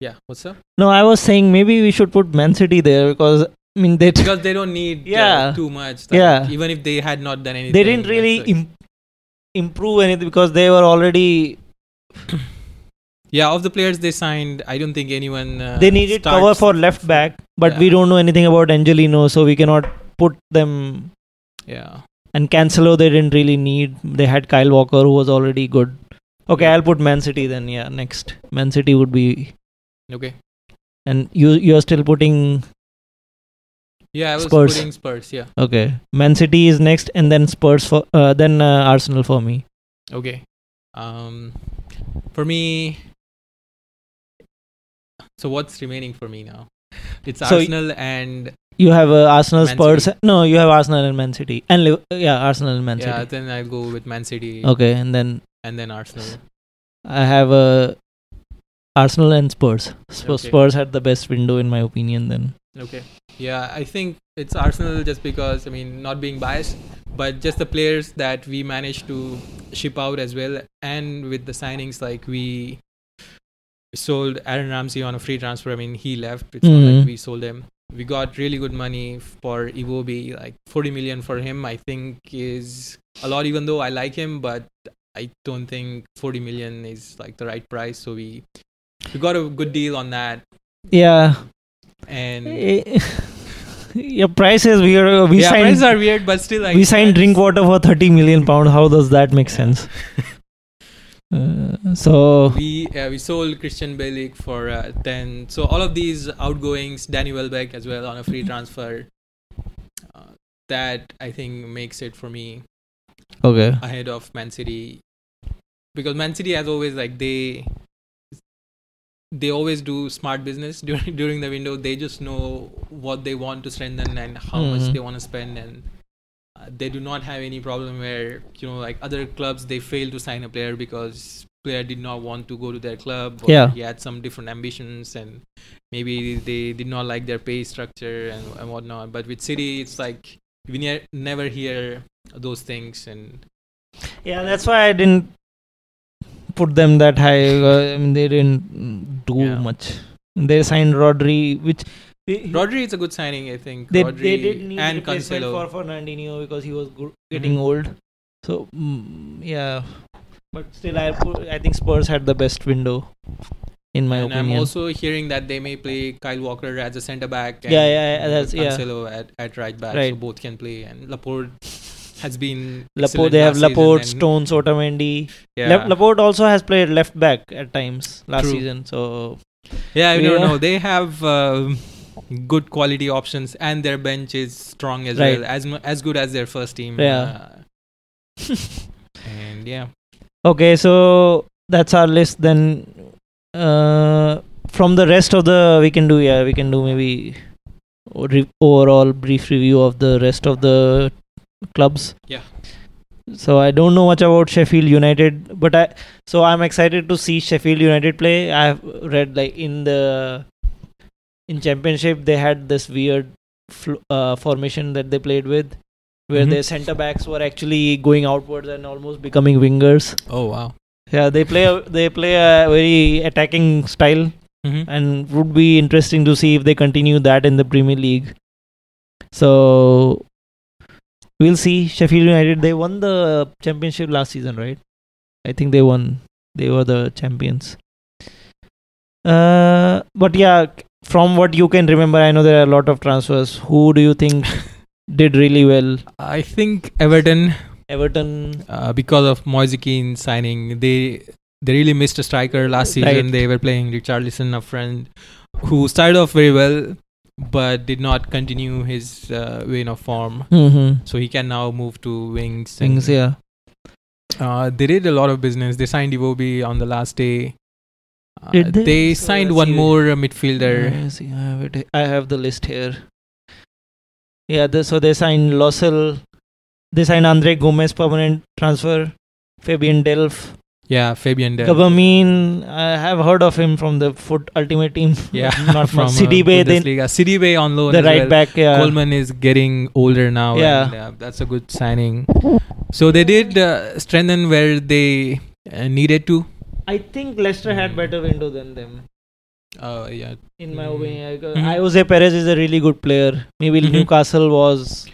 yeah. What's up? no i was saying maybe we should put man city there because i mean they Because they don't need Yeah. uh, too much. Yeah. Even if they had not done anything, they didn't really like- Im- improve anything because they were already Yeah, of the players they signed, I don't think anyone. Uh, they needed cover for left back but we don't know anything about Angelino so we cannot put them Yeah, and Cancelo they didn't really need they had Kyle Walker who was already good okay. I'll put Man City then yeah next Man City would be okay. and you you're still putting Yeah, I was Spurs. putting Spurs. Yeah, okay Man City is next and then Spurs for uh, then uh, Arsenal for me okay. Um, for me, so what's remaining for me now? It's So y- Arsenal and you have uh, Arsenal Man Spurs City. no you have Arsenal and Man City and Liv- yeah Arsenal and Man City. yeah. Then I'll go with Man City okay and then and then Arsenal. I have uh, Arsenal and Spurs. Sp- Okay. Spurs had the best window in my opinion. Then Okay. Yeah, I think it's Arsenal just because I mean not being biased, but just the players that we managed to ship out as well, and with the signings like we sold Aaron Ramsey on a free transfer. I mean he left. It's not Mhm. like we sold him. We got really good money for Iwobi, like 40 million for him. I think is a lot, even though I like him, but I don't think 40 million is like the right price. So we we got a good deal on that, yeah, and your price is weird. We yeah, signed prices are weird, but still, like we signed that's- Drinkwater for thirty million pound. How does that make sense? Uh, so We uh, we sold Christian Bale for uh, ten. So all of these outgoings, Danny Welbeck as well on a free transfer. Uh, that I think makes it for me okay, ahead of Man City, because Man City has always like they they always do smart business during during the window. They just know what they want to strengthen and how much Mhm. they want to spend, and uh, they do not have any problem where you know like other clubs they fail to sign a player because player did not want to go to their club or Yeah. he had some different ambitions and maybe they did not like their pay structure and, and whatnot. But with City, it's like we ne- never hear those things and yeah, that's why I didn't put them that high. Uh, I mean, they didn't do Yeah. much. They signed Rodri, which Rodri is a good signing, I think. they, Rodri they did need and replacement Cancelo. for Fernandinho because he was go- getting Mhm. old. So mm, yeah, but still, I I think Spurs had the best window, in my and I'm opinion. also hearing that they may play Kyle Walker as a centre back. And Yeah, yeah, yeah, that's- yeah. Cancelo at, at right back, so both can play. And Laporte has been. Laporte, they have Laporte, Stones, Otamendi. Yeah, La- Laporte also has played left back at times last True. season. So yeah, I don't know. They have um good quality options, and their bench is strong as Right. well, as as good as their first team. Yeah. uh, and yeah, okay, so that's our list. Then uh, from the rest of the, we can do yeah, we can do maybe re- overall brief review of the rest of the clubs. Yeah. So I don't know much about Sheffield United, but I so I'm excited to see Sheffield United play. I've read like in the in championship they had this weird fl- uh, formation that they played with, where Mhm. their centre backs were actually going outwards and almost becoming wingers. oh wow. Yeah, they play a, they play a very attacking style, Mhm. and would be interesting to see if they continue that in the Premier League. So we'll see. Sheffield United they won the championship last season, right? I think they won. They were the champions. Uh, but yeah, from what you can remember, I know there are a lot of transfers. Who do you think did really well. I think Everton, Everton. uh, because of Moise Kean signing, they they really missed a striker last season. Right. They were playing Richarlison, a friend who started off very well, but did not continue his uh, vein of form. Mm-hmm. So he can now move to wings. Things, yeah. Uh, they did a lot of business. They signed Iwobi on the last day. Uh, Did they? So signed one more uh, midfielder. I see, I have it. I have the list here. Yeah, the, so they signed Lössl. They signed Andre Gomes permanent transfer. Fabian Delph. Yeah, Fabian Delph. Gbamin, I have heard of him from the Foot Ultimate Team. Yeah, not from from City uh, Bay. Bundesliga. Sidibé on loan. the right well. back. Yeah. Coleman is getting older now. Yeah. and, uh, that's a good signing. So they did uh, strengthen where they uh, needed to. I think Leicester had better window than them. Uh, yeah, In my Mm. opinion, Mhm. Ayoze Perez is a really good player. Maybe Mhm. Newcastle was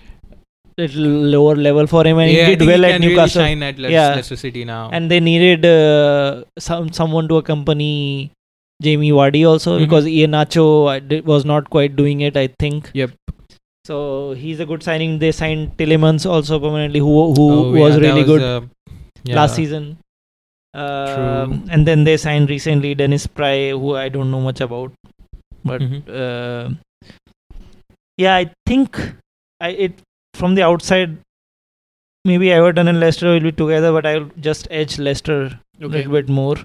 lower level for him, and yeah, he did well he at Newcastle. Really at Le- Yeah. Leicester City now. and they needed uh, some someone to accompany Jamie Vardy also Mhm. because Iheanacho was not quite doing it. I think. Yep. So he's a good signing. They signed Tielemans also permanently, who who Oh, was yeah, really good uh, yeah. last season. Uh, True. and then they signed recently Dennis Praet, who I don't know much about, but Mhm. uh, yeah, I think I it from the outside. Maybe Everton and Leicester will be together, but I'll just edge Leicester a Okay. little bit more.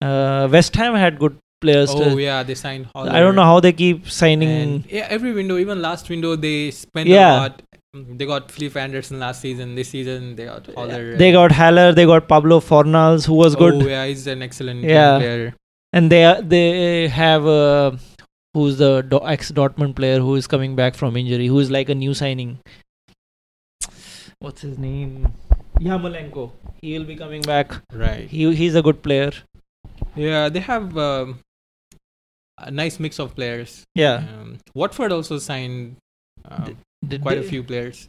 Uh, West Ham had good players. Oh yeah, they signed. I don't know how they keep signing. And yeah, every window, even last window, they spent Yeah. a lot. Mm, They got Felipe Anderson last season. This season, they got Haller. they got Haller, they got Pablo Fornals, who was good, Oh yeah, he's an excellent Yeah. player. and they are, they have uh, who's the ex Dortmund player who is coming back from injury, who is like a new signing. What's his name? Yarmolenko. He will be coming back. Right. He he's a good player. Yeah, they have um, a nice mix of players. Yeah. Um, Watford also signed um, Did quite a few players.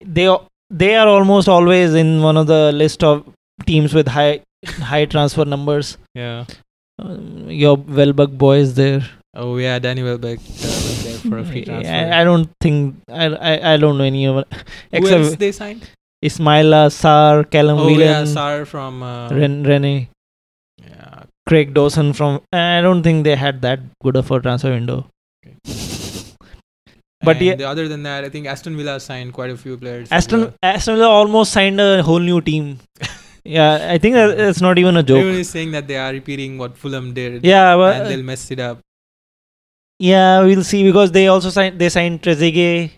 They they are almost always in one of the list of teams with high high transfer numbers. Yeah. Um, your Welbeck boy is there. Oh yeah, Danny Welbeck for a free transfer. I, I don't think I, I I don't know any of it Who except else they signed? Ismaila Sarr, Callum Oh Whelan, yeah, Sarr from. Uh, Ren, Rene, yeah. Craig Dawson from. I don't think they had that good of a transfer window. But and yeah- other than that, I think Aston Villa signed quite a few players. Aston well. Aston Villa almost signed a whole new team. yeah, I think that, that's not even a Everyone joke. is saying that they are repeating what Fulham did. Yeah, and they'll mess it up. Yeah, we'll see because they also signed they signed Trezeguet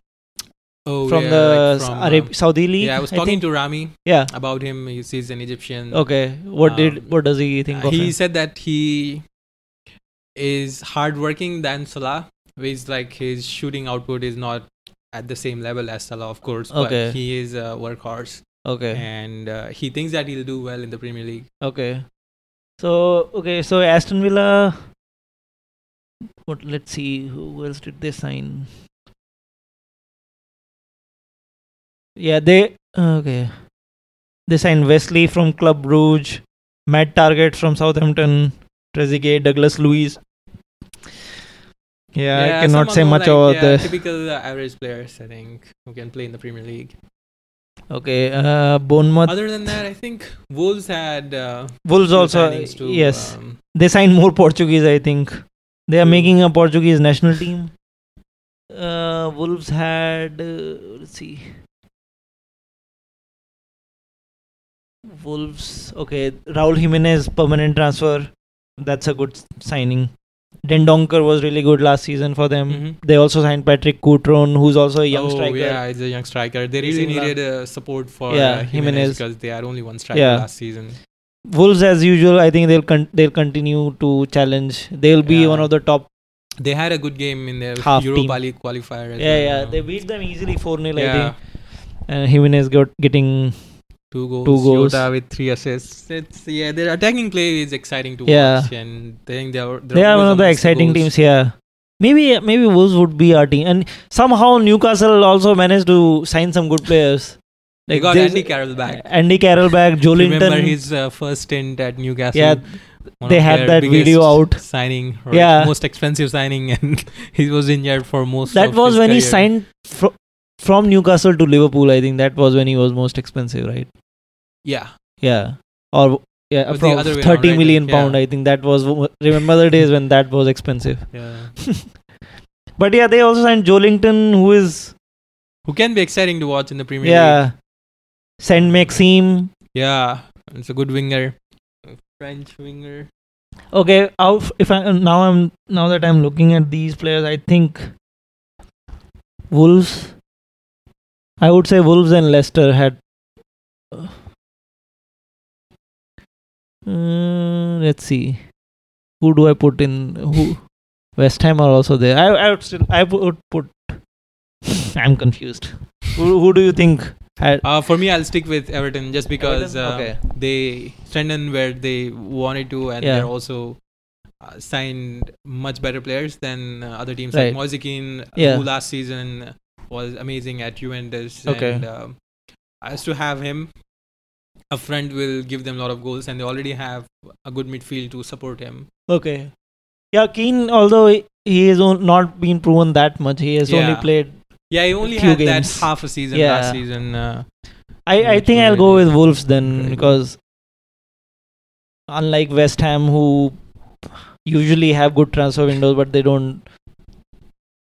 Oh, from yeah, the like from, Arab- uh, Saudi league. yeah, I was talking think. to Rami Yeah. about him. He's, he's an Egyptian. Okay. What Um, did what does he think Uh, of he him? said that he is hardworking than Salah. He's like his shooting output is not at the same level as Salah, of course, Okay. but he is a workhorse, Okay. and uh, he thinks that he'll do well in the Premier League. Okay. So okay, so Aston Villa. Let's see. Who else did they sign? Yeah, they okay. They signed Wesley from Club Brugge, Matt Targett from Southampton, Trezeguet, Douglas Luiz. Yeah, I cannot say much like, about yeah, the. typical uh, average players. I think who can play in the Premier League. Okay, uh, Bournemouth. Other than that, I think Wolves had uh, Wolves also. too, Yes, um, they signed more Portuguese. I think they are making a Portuguese national team. Uh, Wolves had. Uh, let's see. Wolves. Okay, Raul Jimenez permanent transfer. That's a good signing. Dendoncker was really good last season for them. mhm. They also signed Patrick Cutrone, who's also a young oh, striker. yeah, he's a young striker. They really needed uh, support for Yeah, uh, Jimenez. Jimenez because they had only one striker Yeah. last season. Wolves, as usual, I think they'll con- they'll continue to challenge. They'll be Yeah. one of the top. They had a good game in their Half Europa team. League qualifier. As Yeah, well, yeah, they beat them easily four 0 I think. And Jimenez got getting two goals. two goals. Jota with three assists. It's yeah, their attacking play is exciting to Yeah. watch, and I think they are they are one of the exciting teams here. Maybe maybe Wolves would be our team, and somehow Newcastle also managed to sign some good players. They got there's- Andy Carroll back. Andy Carroll back, Joe Remember his uh, first stint at Newcastle? yeah, they had that video out. signing, Yeah. most expensive signing, and he was injured for most. That was when he signed fro- from Newcastle to Liverpool. I think that was when he was most expensive, right? Yeah, Yeah, or yeah, Or the approx other way around, right? million Yeah. pound. I think that was remember the days when that was expensive. yeah. But yeah, they also signed Joelinton, who is Who can be exciting to watch in the Premier League? yeah, Saint-Maximin. Yeah, it's a good winger, a French winger. Okay, out if I now I'm now that I'm looking at these players, I think Wolves. I would say Wolves and Leicester had. Uh, let's see, who do I put in? Who West Ham are also there. I I would still I would put. I'm confused. Who who do you think had? Uh, for me, I'll stick with Everton just because Everton? uh, Okay. they strengthened where they wanted to, and Yeah. they're also uh, signed much better players than uh, other teams Right. like Moise Kean, Yeah. who last season was amazing at Juventus. Okay. And, um, as to have him, a friend will give them a lot of goals, and they already have a good midfield to support him. Okay. Yeah, Kean. Although he- he has not been proven that much, he has only played Yeah, he only had games. that half a season Yeah. last season. Uh, I, I think I'll go with Wolves then because unlike West Ham who usually have good transfer windows but they don't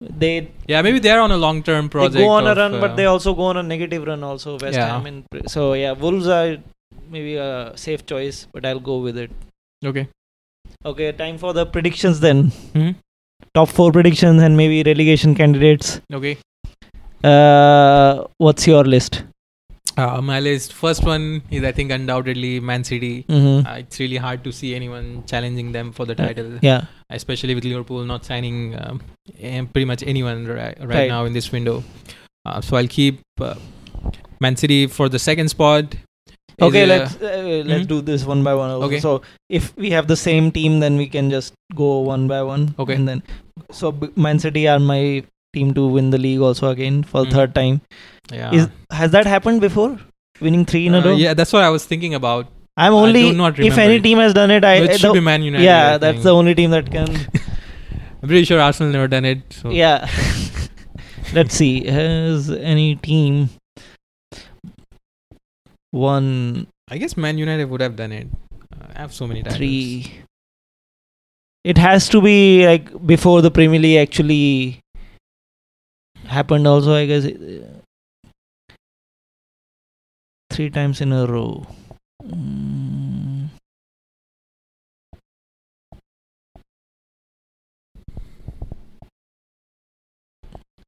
they, yeah, maybe they're on a long-term project they go on a run uh, but they also go on a negative run also West Yeah. Ham and so yeah Wolves are maybe a safe choice but I'll go with it. okay. Okay, time for the predictions then. Mhm. Top 4 predictions and maybe relegation candidates. Okay. Uh what's your list? Uh, my list. First one is I think undoubtedly Man City. Mm-hmm. Uh, it's really hard to see anyone challenging them for the title, Yeah. especially with Liverpool not signing um, eh, pretty much anyone right, right, Right. now in this window. Uh, so I'll keep uh, Man City for the second spot. Okay, uh, let's uh, let's mhm. do this one by one. Also. Okay. So if we have the same team, then we can just go one by one. Okay. And then, so B- Man City are my team to win the league also again for Mhm. third time. yeah. Is has that happened before? Winning three in a Uh, row. yeah, that's what I was thinking about. I'm I only if any it. team has done it, I No, it should don't- be Man United. yeah, that's the only team that can. I'm pretty sure Arsenal never done it. So. yeah. Let's see. Has any team won I guess Man United would have done it. I have so many titles. three. It has to be like before the Premier League actually happened. Also, I guess three times in a row. Mm.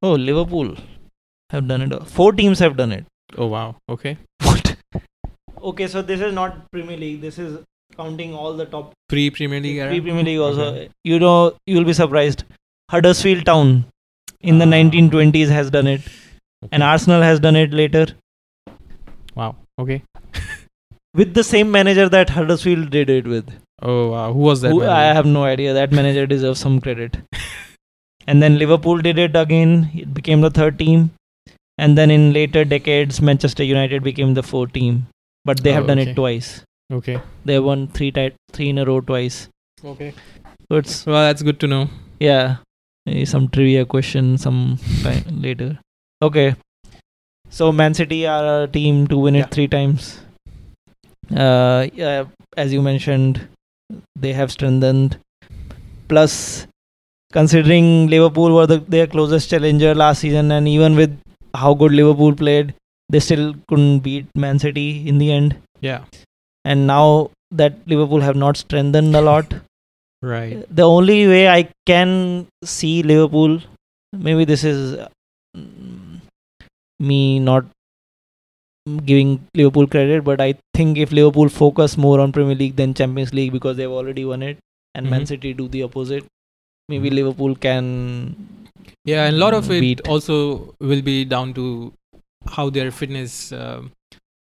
Oh, Liverpool have done it. Four teams have done it. Oh wow. Okay. What? Okay, so this is not Premier League. This is counting all the top Pre Premier League. Pre Premier League also. Okay. You know, you'll be surprised. Huddersfield Town in the Ah. 1920s has done it, and Arsenal has done it later Wow. Okay. with the same manager that Huddersfield did it with. Oh wow. Who was that? Who. I have no idea. That manager deserves some credit. and then Liverpool did it again. It became the third team. And then in later decades, Manchester United became the fourth team. But they have Oh, done okay. it twice. Okay. They won three ti- three in a row twice. Okay. So it's Well, that's good to know. Yeah, some trivia question some time later. Okay, so Man City are a team to win it Yeah. three times. Uh, yeah, as you mentioned, they have strengthened. Plus, considering Liverpool were the, their closest challenger last season, and even with how good Liverpool played, they still couldn't beat Man City in the end. Yeah. And now that Liverpool have not strengthened a lot, Right. the only way I can see Liverpool, maybe this is mm, me not giving Liverpool credit, but I think if Liverpool focus more on Premier League than Champions League because they've already won it, and Man Mhm. City do the opposite, maybe Mhm. Liverpool can. Yeah, and a lot of it also will be down to how their fitness um,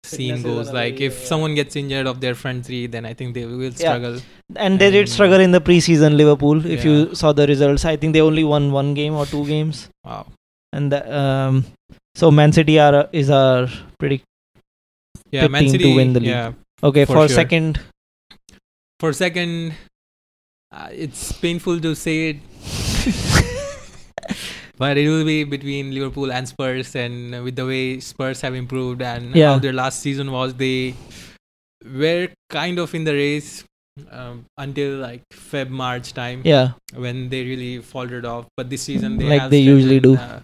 scene goes. Like, if yeah. someone gets injured of their front three, then I think they will struggle. And they did struggle in the preseason, Liverpool. If Yeah. you saw the results, I think they only won one game or two games. Wow. And the, um, so Man City are is our pretty Yeah, Man team to win the league. Yeah, Okay, For for, sure. second, for second, uh, it's painful to say it, but it will be between Liverpool and Spurs. And with the way Spurs have improved and Yeah. how their last season was, they were kind of in the race um, until like Feb March time Yeah. when they really faltered off. But this season, they Like have they usually do. uh,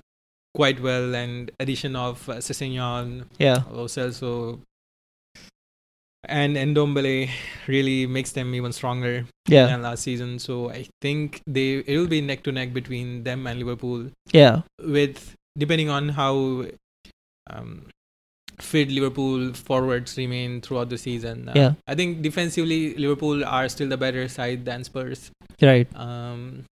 quite well. And addition of uh, Sessegnon, Yeah. also and Ndombele really makes them even stronger Yeah. than last season. So I think they it will be neck to neck between them and Liverpool. Yeah. With depending on how um, fit Liverpool forwards remain throughout the season. Uh, Yeah. I think defensively Liverpool are still the better side than Spurs. Right. Um,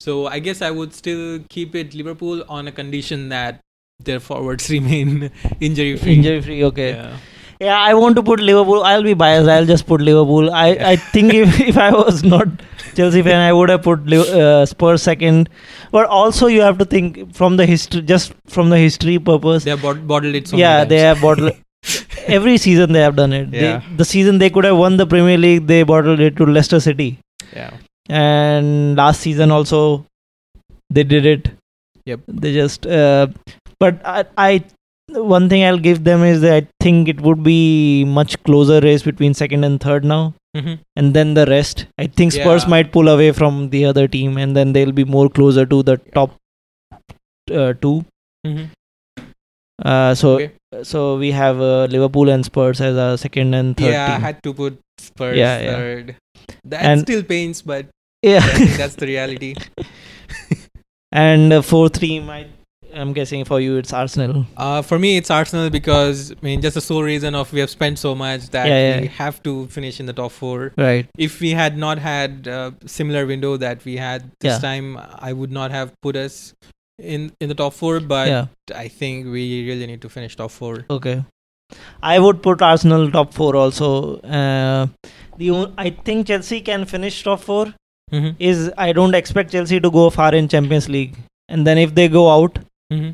so I guess I would still keep it Liverpool on a condition that their forwards remain injury free. Injury free. Okay. Yeah. Yeah, I want to put Liverpool. I'll be biased. I'll just put Liverpool. I, I think if, if I was not Chelsea fan, I would have put uh, Spurs second. But also, you have to think from the history, just from the history purpose. They have bot- bottled it so yeah, they have bottled. every season they have done it. Yeah. They, the season they could have won the Premier League, they bottled it to Leicester City. yeah. And last season also, they did it. Yep. They just. Uh, but I, I one thing I'll give them is that I think it would be much closer race between second and third now, hmm and then the rest. I think Spurs Yeah. might pull away from the other team, and then they'll be more closer to the top uh, two. hmm Uh, so Okay. so we have uh, Liverpool and Spurs as a second and third Yeah, I had to put Spurs Yeah, yeah. third. That And- still pains, but yeah, that's the reality. and uh, fourth team. I I'm guessing for you it's Arsenal. Uh, for me, it's Arsenal because I mean, just the sole reason of we have spent so much that Yeah, yeah. we have to finish in the top four. Right. If we had not had a similar window that we had this Yeah. time, I would not have put us in in the top four. But. I think we really need to finish top four. Okay. I would put Arsenal top four also. Uh, the I think Chelsea can finish top four. Mm-hmm. Is I don't expect Chelsea to go far in Champions League, and then if they go out, Mm-hmm.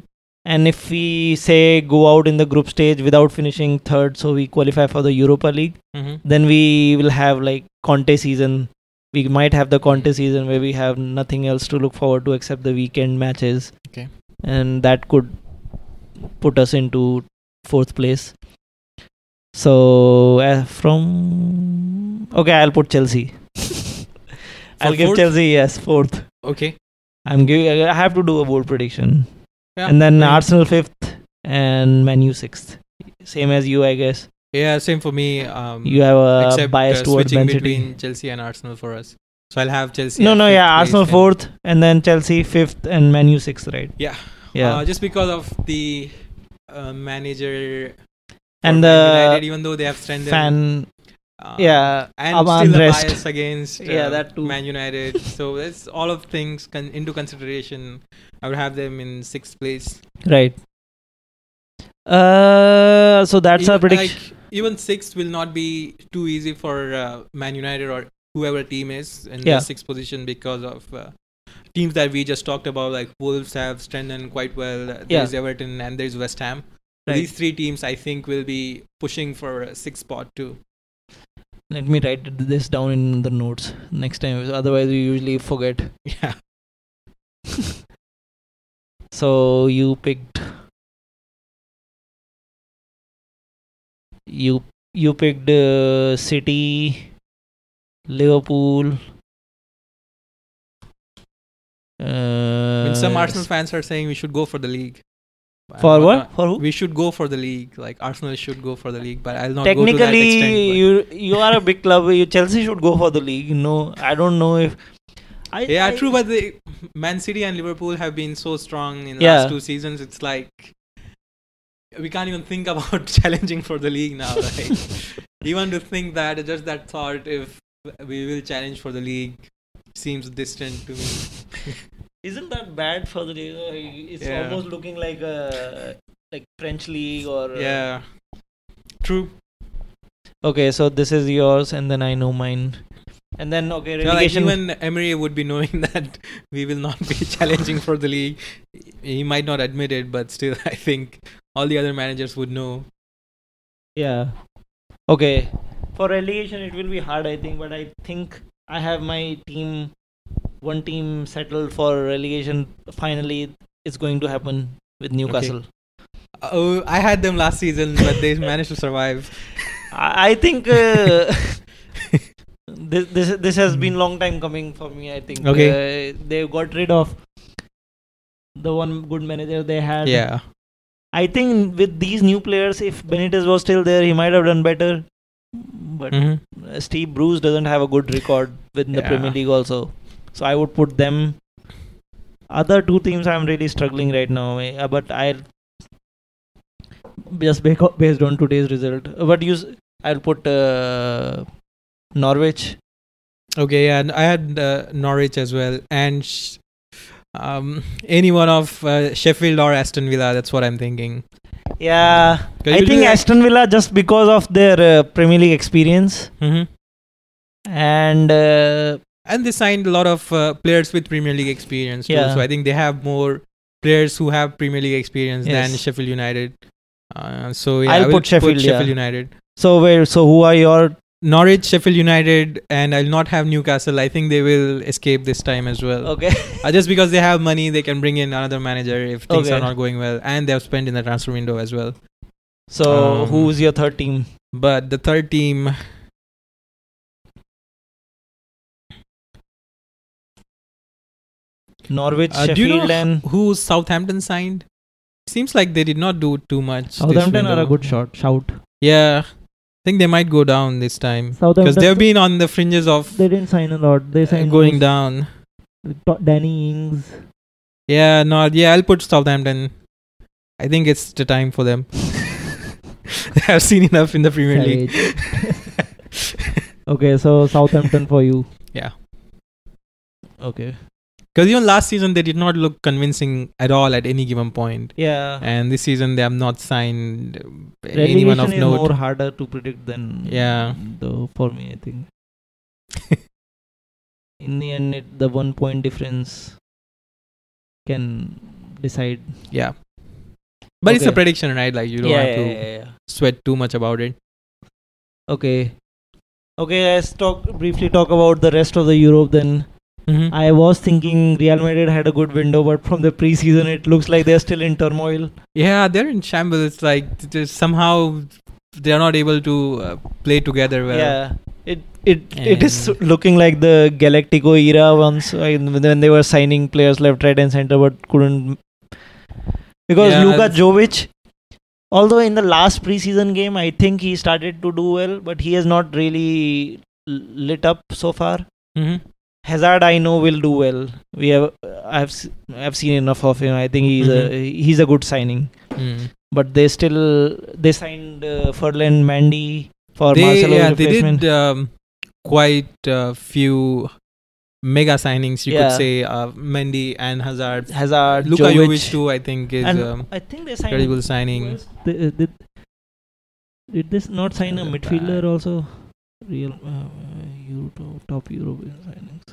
and if we say go out in the group stage without finishing third, so we qualify for the Europa League, Mm-hmm. then we will have like Conte season. We might have the Conte season where we have nothing else to look forward to except the weekend matches. Okay. And that could put us into fourth place. So uh, from okay, I'll put Chelsea. I'll give fourth? Chelsea yes fourth. Okay. I'm giving. I have to do a bold prediction, Yeah. and then fine. Arsenal fifth and Man U sixth. Same as you, I guess. Yeah, same for me. Um, You have a except bias uh, towards switching between Chelsea and Arsenal for us. So I'll have Chelsea. No, no, yeah, Arsenal and- fourth, and then Chelsea fifth, and Man U sixth, right? Yeah. Yeah, Uh, just because of the uh, manager. And the United, even though they have strengthened. fan. Uh, yeah, And Ab- still the unrest. bias against uh, Yeah, that too. Man United. so that's all of things con- into consideration. I would have them in sixth place. right. Uh, so that's our prediction. Like, even sixth will not be too easy for uh, Man United or whoever team is in Yeah. the sixth position because of uh, teams that we just talked about. Like Wolves have strengthened quite well. Uh, Yeah. There's Everton and there's West Ham. Right. These three teams, I think, will be pushing for a sixth spot too. Let me write this down in the notes next time. Otherwise, we usually forget. Yeah. So you picked. You you picked uh, City, Liverpool. Uh, When some Arsenal fans are saying we should go for the league. I'm for what? gonna- For who? We should go for the league. Like Arsenal should go for the league, but I'll not go to that Technically, extent. you you are a big club. You, Chelsea should go for the league. No, I don't know if. I, yeah, I- true. But the Man City and Liverpool have been so strong in the Yeah. last two seasons. It's like we can't even think about challenging for the league now. Like even to think that, just that thought, if we will challenge for the league, seems distant to me. Isn't that bad for the league? Uh, It's Yeah. almost looking like a like French league or uh, Yeah, true. Okay, so this is yours, and then I know mine, and then okay, Yeah, like relegation. even Emery would be knowing that we will not be challenging for the league. He might not admit it, but still, I think all the other managers would know. yeah. Okay, for relegation it will be hard I think but I think I have my team one team settled for relegation finally it's going to happen with Newcastle Oh, I had them last season, but they managed to survive. I, think uh, this this this has been long time coming for me I think Okay. uh, they got rid of the one good manager they had Yeah. I think with these new players if Benitez was still there he might have done better but Mhm. uh, Steve Bruce doesn't have a good record within the Premier League also. So I would put them. Other two teams I'm really struggling right now, eh, but I just ba- based on today's result. But use I'll put uh, Norwich. Okay, yeah, and I had uh, Norwich as well, and sh- um, any one of uh, Sheffield or Aston Villa. That's what I'm thinking. Yeah, I think Aston Villa just because of their uh, Premier League experience Mhm. and uh, And they signed a lot of uh, players with Premier League experience too. Yeah. So I think they have more players who have Premier League experience than Sheffield United. Uh, so yeah, I'll I will put Sheffield, yeah. Sheffield United. so where so who are your Norwich, Sheffield United, and I'll not have Newcastle. I think they will escape this time as well. okay? Uh, just because they have money, they can bring in another manager if things are not going well, and they have spent in the transfer window as well. So Um, who's your third team? But the third team, Norwich, uh, do you Sheffield, know and who Southampton signed? Seems like they did not do too much. Southampton are a good shot. Shout. Yeah, I think they might go down this time because they've been on the fringes of They didn't sign a lot. They uh, signed going down. Danny Ings. Yeah, no, yeah, I'll put Southampton. I think it's the time for them. I've seen enough in the Premier League. Okay, so Southampton for you. Yeah. Okay. Because even last season they did not look convincing at all at any given point, Yeah. and this season they have not signed uh, anyone Relegation of is note. more harder to predict than Yeah. The for me, I think. In the end, it, the one point difference can decide. Yeah, but it's a prediction, right? Like you don't yeah, have to yeah, yeah. sweat too much about it. Okay. Okay, let's talk briefly talk about the rest of the Europe then. Mm-hmm. I was thinking Real Madrid had a good window, but from the preseason, it looks like they're still in turmoil. Yeah, they're in shambles. It's like somehow they are not able to uh, play together well. yeah, it it it is looking like the Galactico era once uh, when they were signing players left, right, and center, but couldn't because Yeah, Luka Jovic. Although in the last preseason game, I think he started to do well, but he has not really lit up so far. hmm Hazard, I know, will do well. We have, I've, I've seen enough of him. I think he's a he's a good signing. Mm. But they still they signed uh, Ferland Mendy for They Marcelo's yeah they did um, quite a few mega signings. You Yeah. could say uh, Mendy and Hazard. Hazard, Luka Jovic, Jovic too. I think is and um, I think they signed. incredible signing. They, uh, did, did this not sign a midfielder also? Real uh, Euro top, top European signings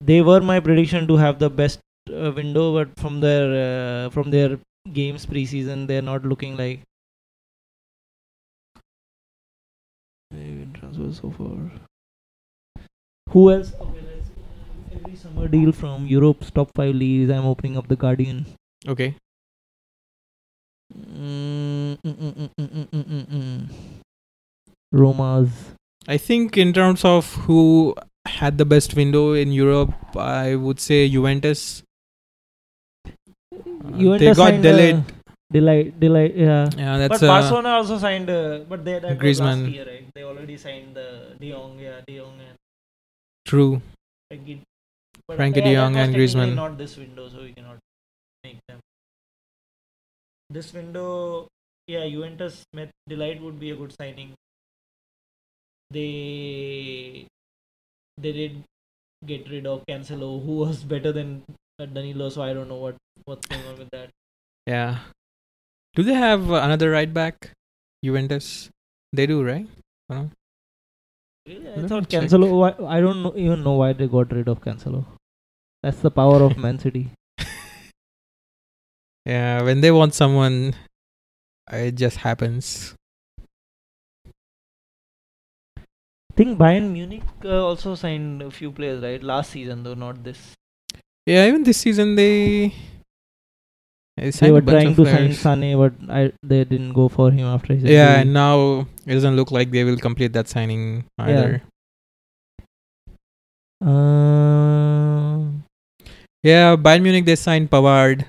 they were my prediction to have the best uh, window, but from their uh, from their games preseason, they're not looking like. Transfer so far. Who else? Every summer deal from Europe's top five leagues. I'm opening up the Guardian. Okay. Roma's. I think in terms of who had the best window in Europe, I would say Juventus. Uh, Juventus they got signed, delayed. uh, de Ligt, delight, yeah. Yeah, that's but uh, Barcelona also signed, uh, but they that was last Griezmann. year, right? They already signed the De Jong, yeah, De Jong and true. Frenkie. But Frenkie de Jong and technically Griezmann. Not this window, so we cannot make them. This window, yeah, Juventus Smith de Ligt would be a good signing. They they did get rid of Cancelo, who was better than Danilo, so I don't know what what's going on with that. Yeah. Do they have uh, another right back? Juventus. They do, right? Really? I Let thought. Cancelo. Why, I don't know, even know why they got rid of Cancelo. That's the power of Man City. Yeah, when they want someone, it just happens. Think Bayern Munich uh, also signed a few players, right? Last season, though, not this. Yeah, even this season they they, They were trying to players. sign Sane, but I they didn't go for him after his Yeah, injury. and now it doesn't look like they will complete that signing either. Uh, Yeah, Bayern Munich they signed Pavard.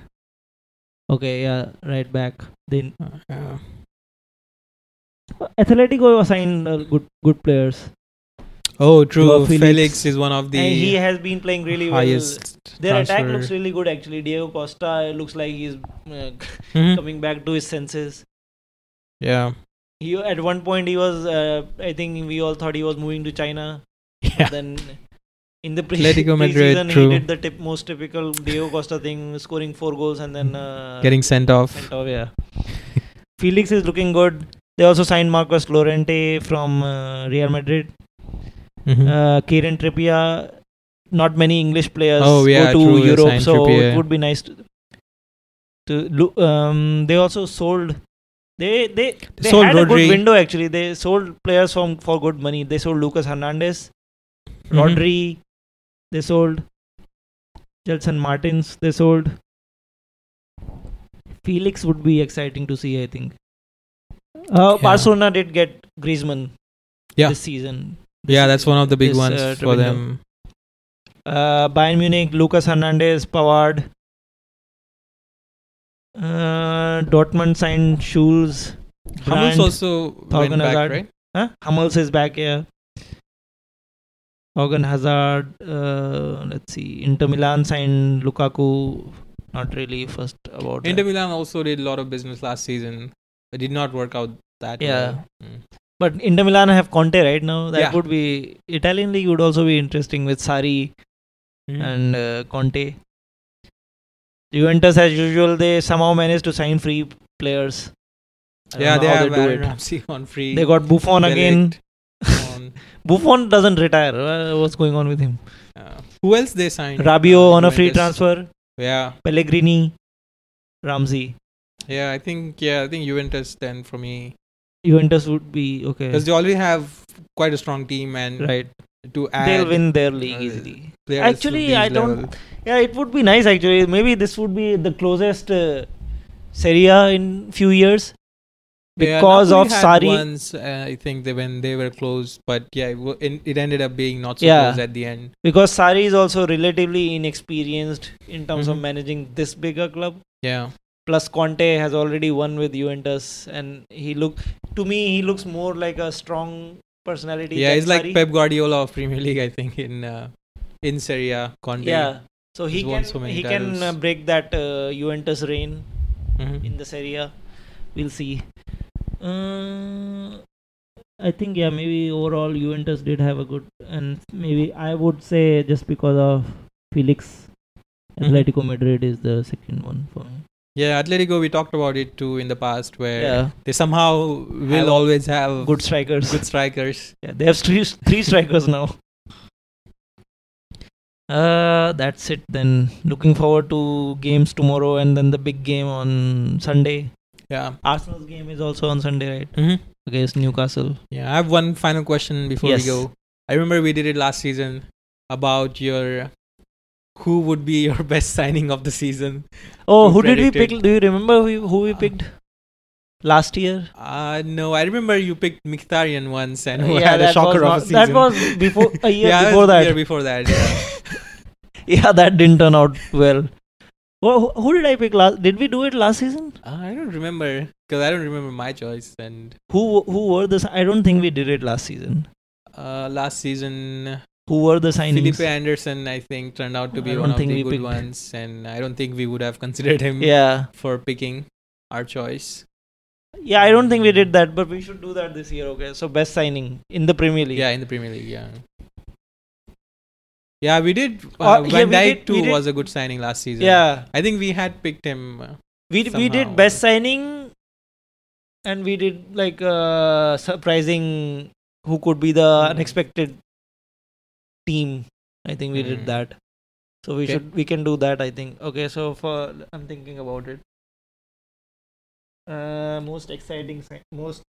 okay, yeah, right back. Then Uh, Atletico signed uh, good good players. Oh, true. Felix. Felix. is one of the and he has been playing really well. highest. Their attack looks really good actually. Diego Costa looks like he's uh, Mhm. coming back to his senses. Yeah, He at one point he was uh, I think we all thought he was moving to China. yeah. Then in the pre- Atletico Madrid, preseason true. he did the tip, most typical Diego Costa thing, scoring four goals and then uh, Getting sent off. sent off. Yeah. Felix is looking good. They also signed Marcos Llorente from uh, Real Madrid. Mhm. Uh, Kieran Trippier. Not many English players Oh, yeah, go to true, Europe, so Trippier. it would be nice to. to lo- um, they also sold. They they they sold had a good window actually. They sold players from for good money. They sold Lucas Hernandez, Mhm. Rodri. They sold Gelson Martins. They sold. Felix would be exciting to see. I think. Uh, Yeah. Barcelona did get Griezmann Yeah. this season. Yeah, that's one of the big this, ones uh, for them. Uh, Bayern Munich, Lucas Hernandez, Pavard. Uh, Dortmund signed Schulz. Hummels also went Thorgan back, Hazard. right? Huh? Hummels is back here. Thorgan Hazard. Uh, let's see. Inter Milan signed Lukaku. Not really first about Inter that. Milan also did a lot of business last season. It did not work out that Yeah. well. Mm. But Inter Milan have Conte right now. That Yeah. would be Italian league would also be interesting with Sarri Mhm. and uh, Conte. Juventus, as usual, they somehow managed to sign free players. Yeah, they have they do Aaron it. Ramsey on free. They got Buffon again. On- Buffon doesn't retire. Uh, what's going on with him? uh, who else they signed? Rabiot Uh, on a free transfer. Yeah, Pellegrini, Ramsey. yeah. I think yeah, I think Juventus then for me Juventus would be okay. because they already have quite a strong team and Right. to add They'll win their league uh, easily. Actually, I don't- level. Yeah, it would be nice actually. Maybe this would be the closest uh, Serie A in few years because Napoli of Sarri. Once, uh, I think they when they were close, but yeah, it, wa- it ended up being not so Yeah. close at the end. Because Sarri is also relatively inexperienced in terms of Mhm. managing this bigger club. Yeah, Plus, Conte has already won with Juventus, and he look to me he looks more like a strong personality. yeah, he's like Pep Guardiola of Premier League, I think in uh, in Serie A. Conte. Yeah, so he can so he can uh, break that uh, Juventus reign Mhm. in the Serie A. We'll see. Uh, I think yeah, maybe overall Juventus did have a good, and maybe I would say just because of Felix, Mhm. Atletico Madrid is the second one for me. Yeah, Atletico. We talked about it too in the past, where Yeah, they somehow will Have always have good strikers. good strikers. Yeah, they have three three strikers now. Uh, that's it then. Looking forward to games tomorrow and then the big game on Sunday. Yeah. Arsenal's game is also on Sunday, right? hmm Against Newcastle. Yeah. I have one final question before Yes. we go. I remember we did it last season about your who would be your best signing of the season. Oh, who did we pick? Do you remember who, who we Uh, picked last year? Uh no, I remember you picked Mkhitaryan once and who yeah, had a shocker of a season. That was before a year yeah, before that. Year before that, yeah. yeah, that didn't turn out well. Who, who- did I pick last? Did we do it last season? Uh, I don't remember because I don't remember my choice. And Who who were the? I don't think we did it last season. uh, last season, Who were the signings? Felipe Anderson, I think, turned out to be one of the good picked- ones, and I don't think we would have considered him Yeah, for picking our choice. yeah. I don't think we did that, but we should do that this year. Okay, so best signing in the Premier League. Yeah, in the Premier League, yeah. Yeah, we did. Uh, Uh, yeah, Van Dijk too did- was a good signing last season. yeah. I think we had picked him. Uh, We d- we did best signing, and we did like uh, surprising who could be the Hmm. unexpected team. I think we did Hmm. that. So we Okay. should we can do that. I think. Okay, so for I'm thinking about it. Uh, most exciting, most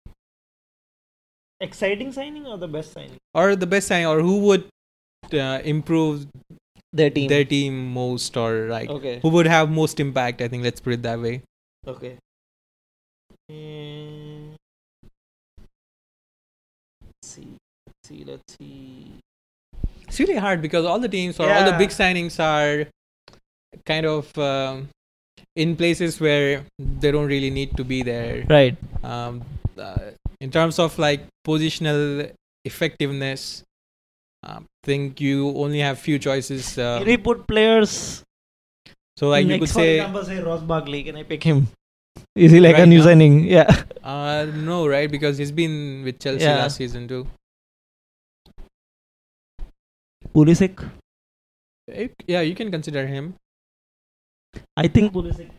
exciting signing or the best signing? or the best sign, or who would uh, improve Their team. their team most, or like okay. who would have most impact? I think let's put it that way. Okay. Mm. Let's see. Let's see. Let's see. It's really hard because all the teams or all the big signings are kind of um, in places where they don't really need to be there. Right. Um, uh, in terms of like positional effectiveness, I think you only have few choices. Uh, Can we put players? so like you could say, example, say Ross Barkley. Can I pick him? Is he like a new now? signing? Yeah. uh, no, right? Because he's been with Chelsea Yeah. last season too. Pulisic. Yeah, you can consider him. I think Pulisic.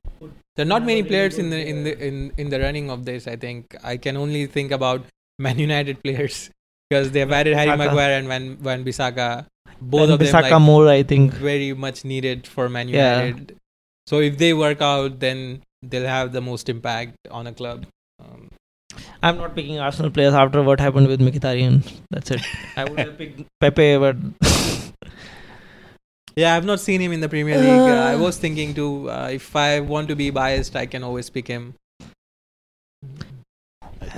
There are not many players in the in the in, in the running of this. I think I can only think about Man United players because they have added Harry Bissaka. Maguire and Van Wan Bissaka. Both of them Bissaka like more, I think. very much needed for Man Yeah. United. So if they work out, then they'll have the most impact on a club. Um, I'm not picking Arsenal players after what happened with Mkhitaryan. That's it. I would have picked Pepe, but yeah, I've not seen him in the Premier League. Uh, I Uh. was thinking to uh, if I want to be biased, I can always pick him.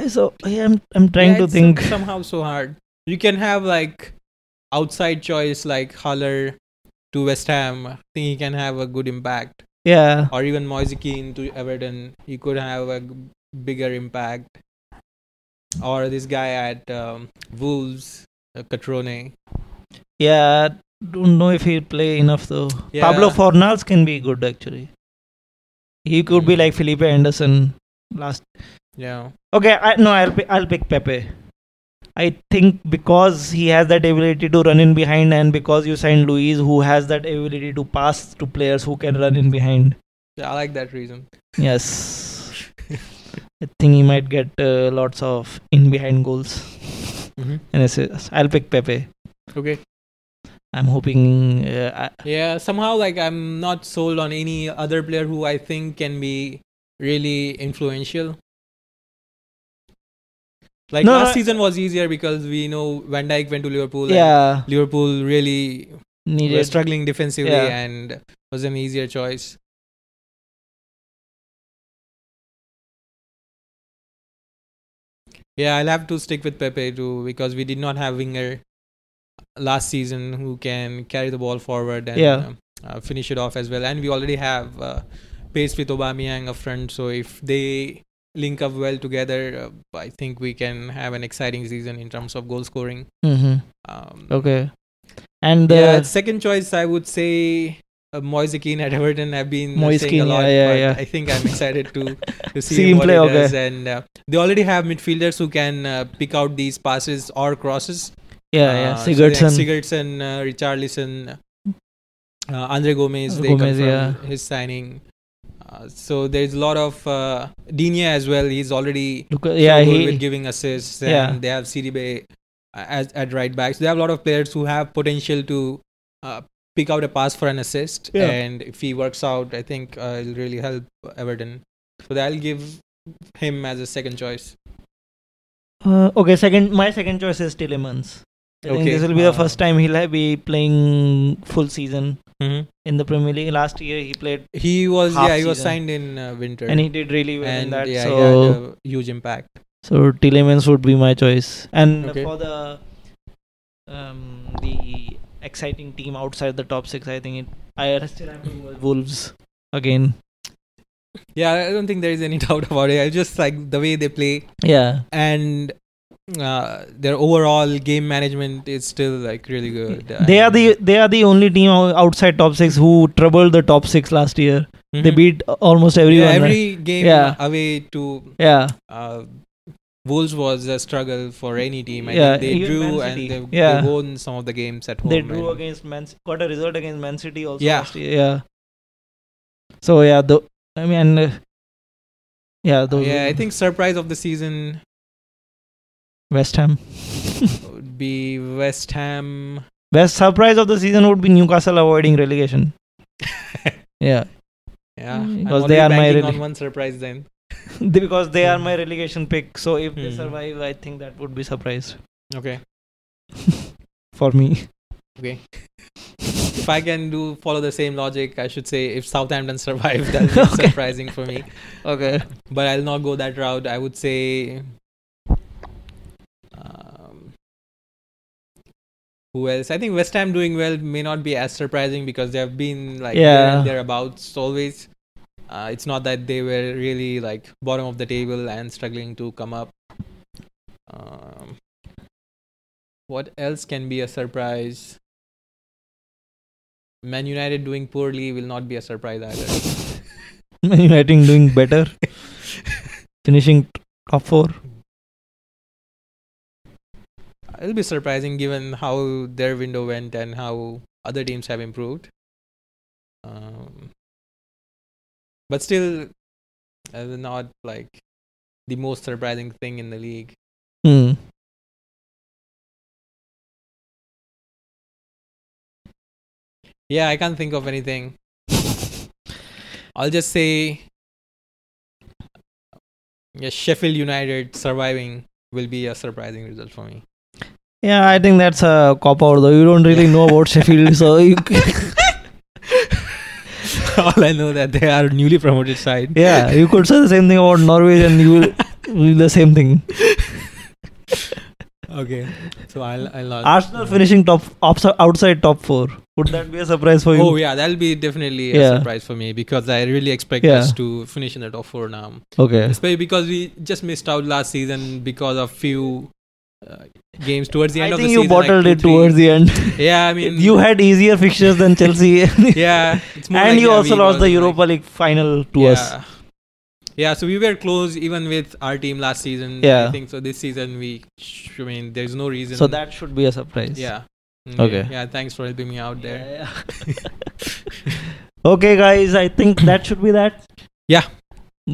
so yeah, I'm I'm trying Yeah, to it's think. somehow so hard. You can have like outside choice like Haller to West Ham. I think he can have a good impact, Yeah, or even Moise Kean to Everton. He could have a bigger impact. Or this guy at um, Wolves, uh, Cutrone. yeah. Don't know if he'll play enough though. Yeah. Pablo Fornals can be good actually. He could be like Felipe Anderson last. Yeah, Okay, I, no, I'll pick, I'll pick Pepe. I think because he has that ability to run in behind, and because you signed Luiz, who has that ability to pass to players who can run in behind. yeah, I like that reason. Yes, I think he might get uh, lots of in behind goals hmm and assists. I'll pick Pepe. Okay. I'm hoping. Uh, I, Yeah, somehow like I'm not sold on any other player who I think can be really influential. Like No, last season was easier because we know Van Dijk went to Liverpool. and yeah, Liverpool really were needed. struggling defensively Yeah. and was an easier choice. Yeah, I'll have to stick with Pepe too because we did not have winger last season who can carry the ball forward and Yeah. uh, uh, finish it off as well. And we already have uh, pace with Aubameyang up front, so if they link up well together, uh, I think we can have an exciting season in terms of goal scoring. Mm-hmm. Um, Okay, and uh, yeah, second choice I would say uh, Moise Kean at Everton. I've been Moise saying Kean, a lot, yeah, yeah, but yeah. I think I'm excited to to see, See him play, okay. And uh, they already have midfielders who can uh, pick out these passes or crosses. Yeah, yeah, Uh, so Sigurdsson. Sigurdsson, uh, Richarlison, uh, Andre Gomes. They Gomez, yeah. his signing. Uh, so there's a lot of uh, Digne as well. He's already Look, uh, yeah, so good he. with giving assists. And Yeah. they have Sidibé as at right back. So they have a lot of players who have potential to uh, pick out a pass for an assist. Yeah. And if he works out, I think uh, it'll really help Everton. So I'll give him as a second choice. Uh, okay, second. My second choice is Tielemans. I think this will be the uh, first time he'll have- be playing full season Mm-hmm. in the Premier League. Last year he played He was yeah he was season. signed in uh, winter and he did really well in that. yeah so, huge impact. so Tielemans would be my choice. And Okay. for the um the exciting team outside the top six, I think it. I still have to go with Wolves again. Yeah, I don't think there is any doubt about it. I just like the way they play Yeah, and uh, their overall game management is still like really good. they are the they are the only team outside top six who troubled the top six last year. They Mhm. beat almost everyone. yeah, right? every game Yeah. away to yeah. uh, Wolves was a struggle for any team. I Yeah, think they drew and they, Yeah. they won some of the games at home. They drew against Man. Got a result against Man City also. Yeah. last year, Yeah. So yeah, the I mean, uh, yeah, those. yeah, I think surprise of the season West Ham. would be West Ham. Best surprise of the season would be Newcastle avoiding relegation. Yeah, Yeah, Mm, because they are my rele- on one surprise then. because they are my relegation pick. So if they Hmm. survive, I think that would be surprise Okay. for me. Okay. if I can do follow the same logic, I should say if Southampton survive, that'll Okay. surprising for me. Okay. But I'll not go that route. I would say. Who else? I think West Ham doing well may not be as surprising because they have been like there Yeah. and thereabouts always. Uh, it's not that they were really like bottom of the table and struggling to come up. Um, what else can be a surprise? Man United doing poorly will not be a surprise either. Man United doing better, finishing top four. It'll be surprising given how their window went and how other teams have improved. Um, but still, uh, not like the most surprising thing in the league. Hmm. Yeah, I can't think of anything. I'll just say, yeah, Sheffield United surviving will be a surprising result for me. Yeah, I think that's a cop out though. You don't really know about Sheffield, so you All I know that they are newly promoted side. yeah, you could say the same thing about Norway, and you will do the same thing. Okay, so I'll I'll. Arsenal finishing top outside, outside top four. Would that be a surprise for you? Oh yeah, that'll be definitely a Yeah. surprise for me because I really expect Yeah. us to finish in the top four now. Okay. Especially because we just missed out last season because of few uh, games towards the end I of think you season. like bottled two, it three. towards the end. Yeah, I mean you had easier fixtures than Chelsea, yeah, it's more and like, you yeah, also lost the Europa League final to like, us. yeah. Yeah, so we were close even with our team last season. Yeah. I think so. This season we, sh- I mean, there's no reason. So that should be a surprise. yeah. Mm, Okay. Yeah, thanks for helping me out there. okay, guys, I think that should be that. Yeah.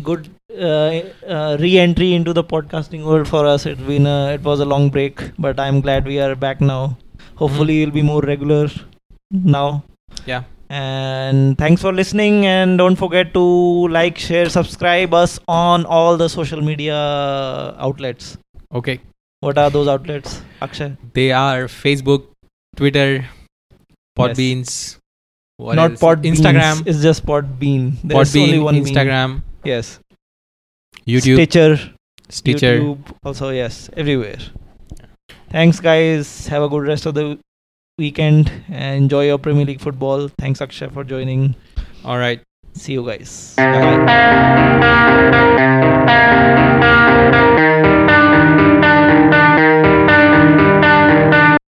Good uh, uh, re-entry into the podcasting world for us. It's been a, it was a long break, but I'm glad we are back now. Hopefully, it'll be more regular now. Yeah. And thanks for listening. And don't forget to like, share, subscribe us on all the social media outlets. Okay. What are those outlets, Akshay? They are Facebook, Twitter, Podbeans. What Not? Podbeans. Instagram. It's just Podbean. There's only one bean. Instagram, Yes. YouTube, Stitcher. Stitcher. YouTube, also yes, everywhere. Thanks, guys. Have a good rest of the weekend. and Enjoy your Premier League football. Thanks, Akshay, for joining. All right. See you guys. Bye.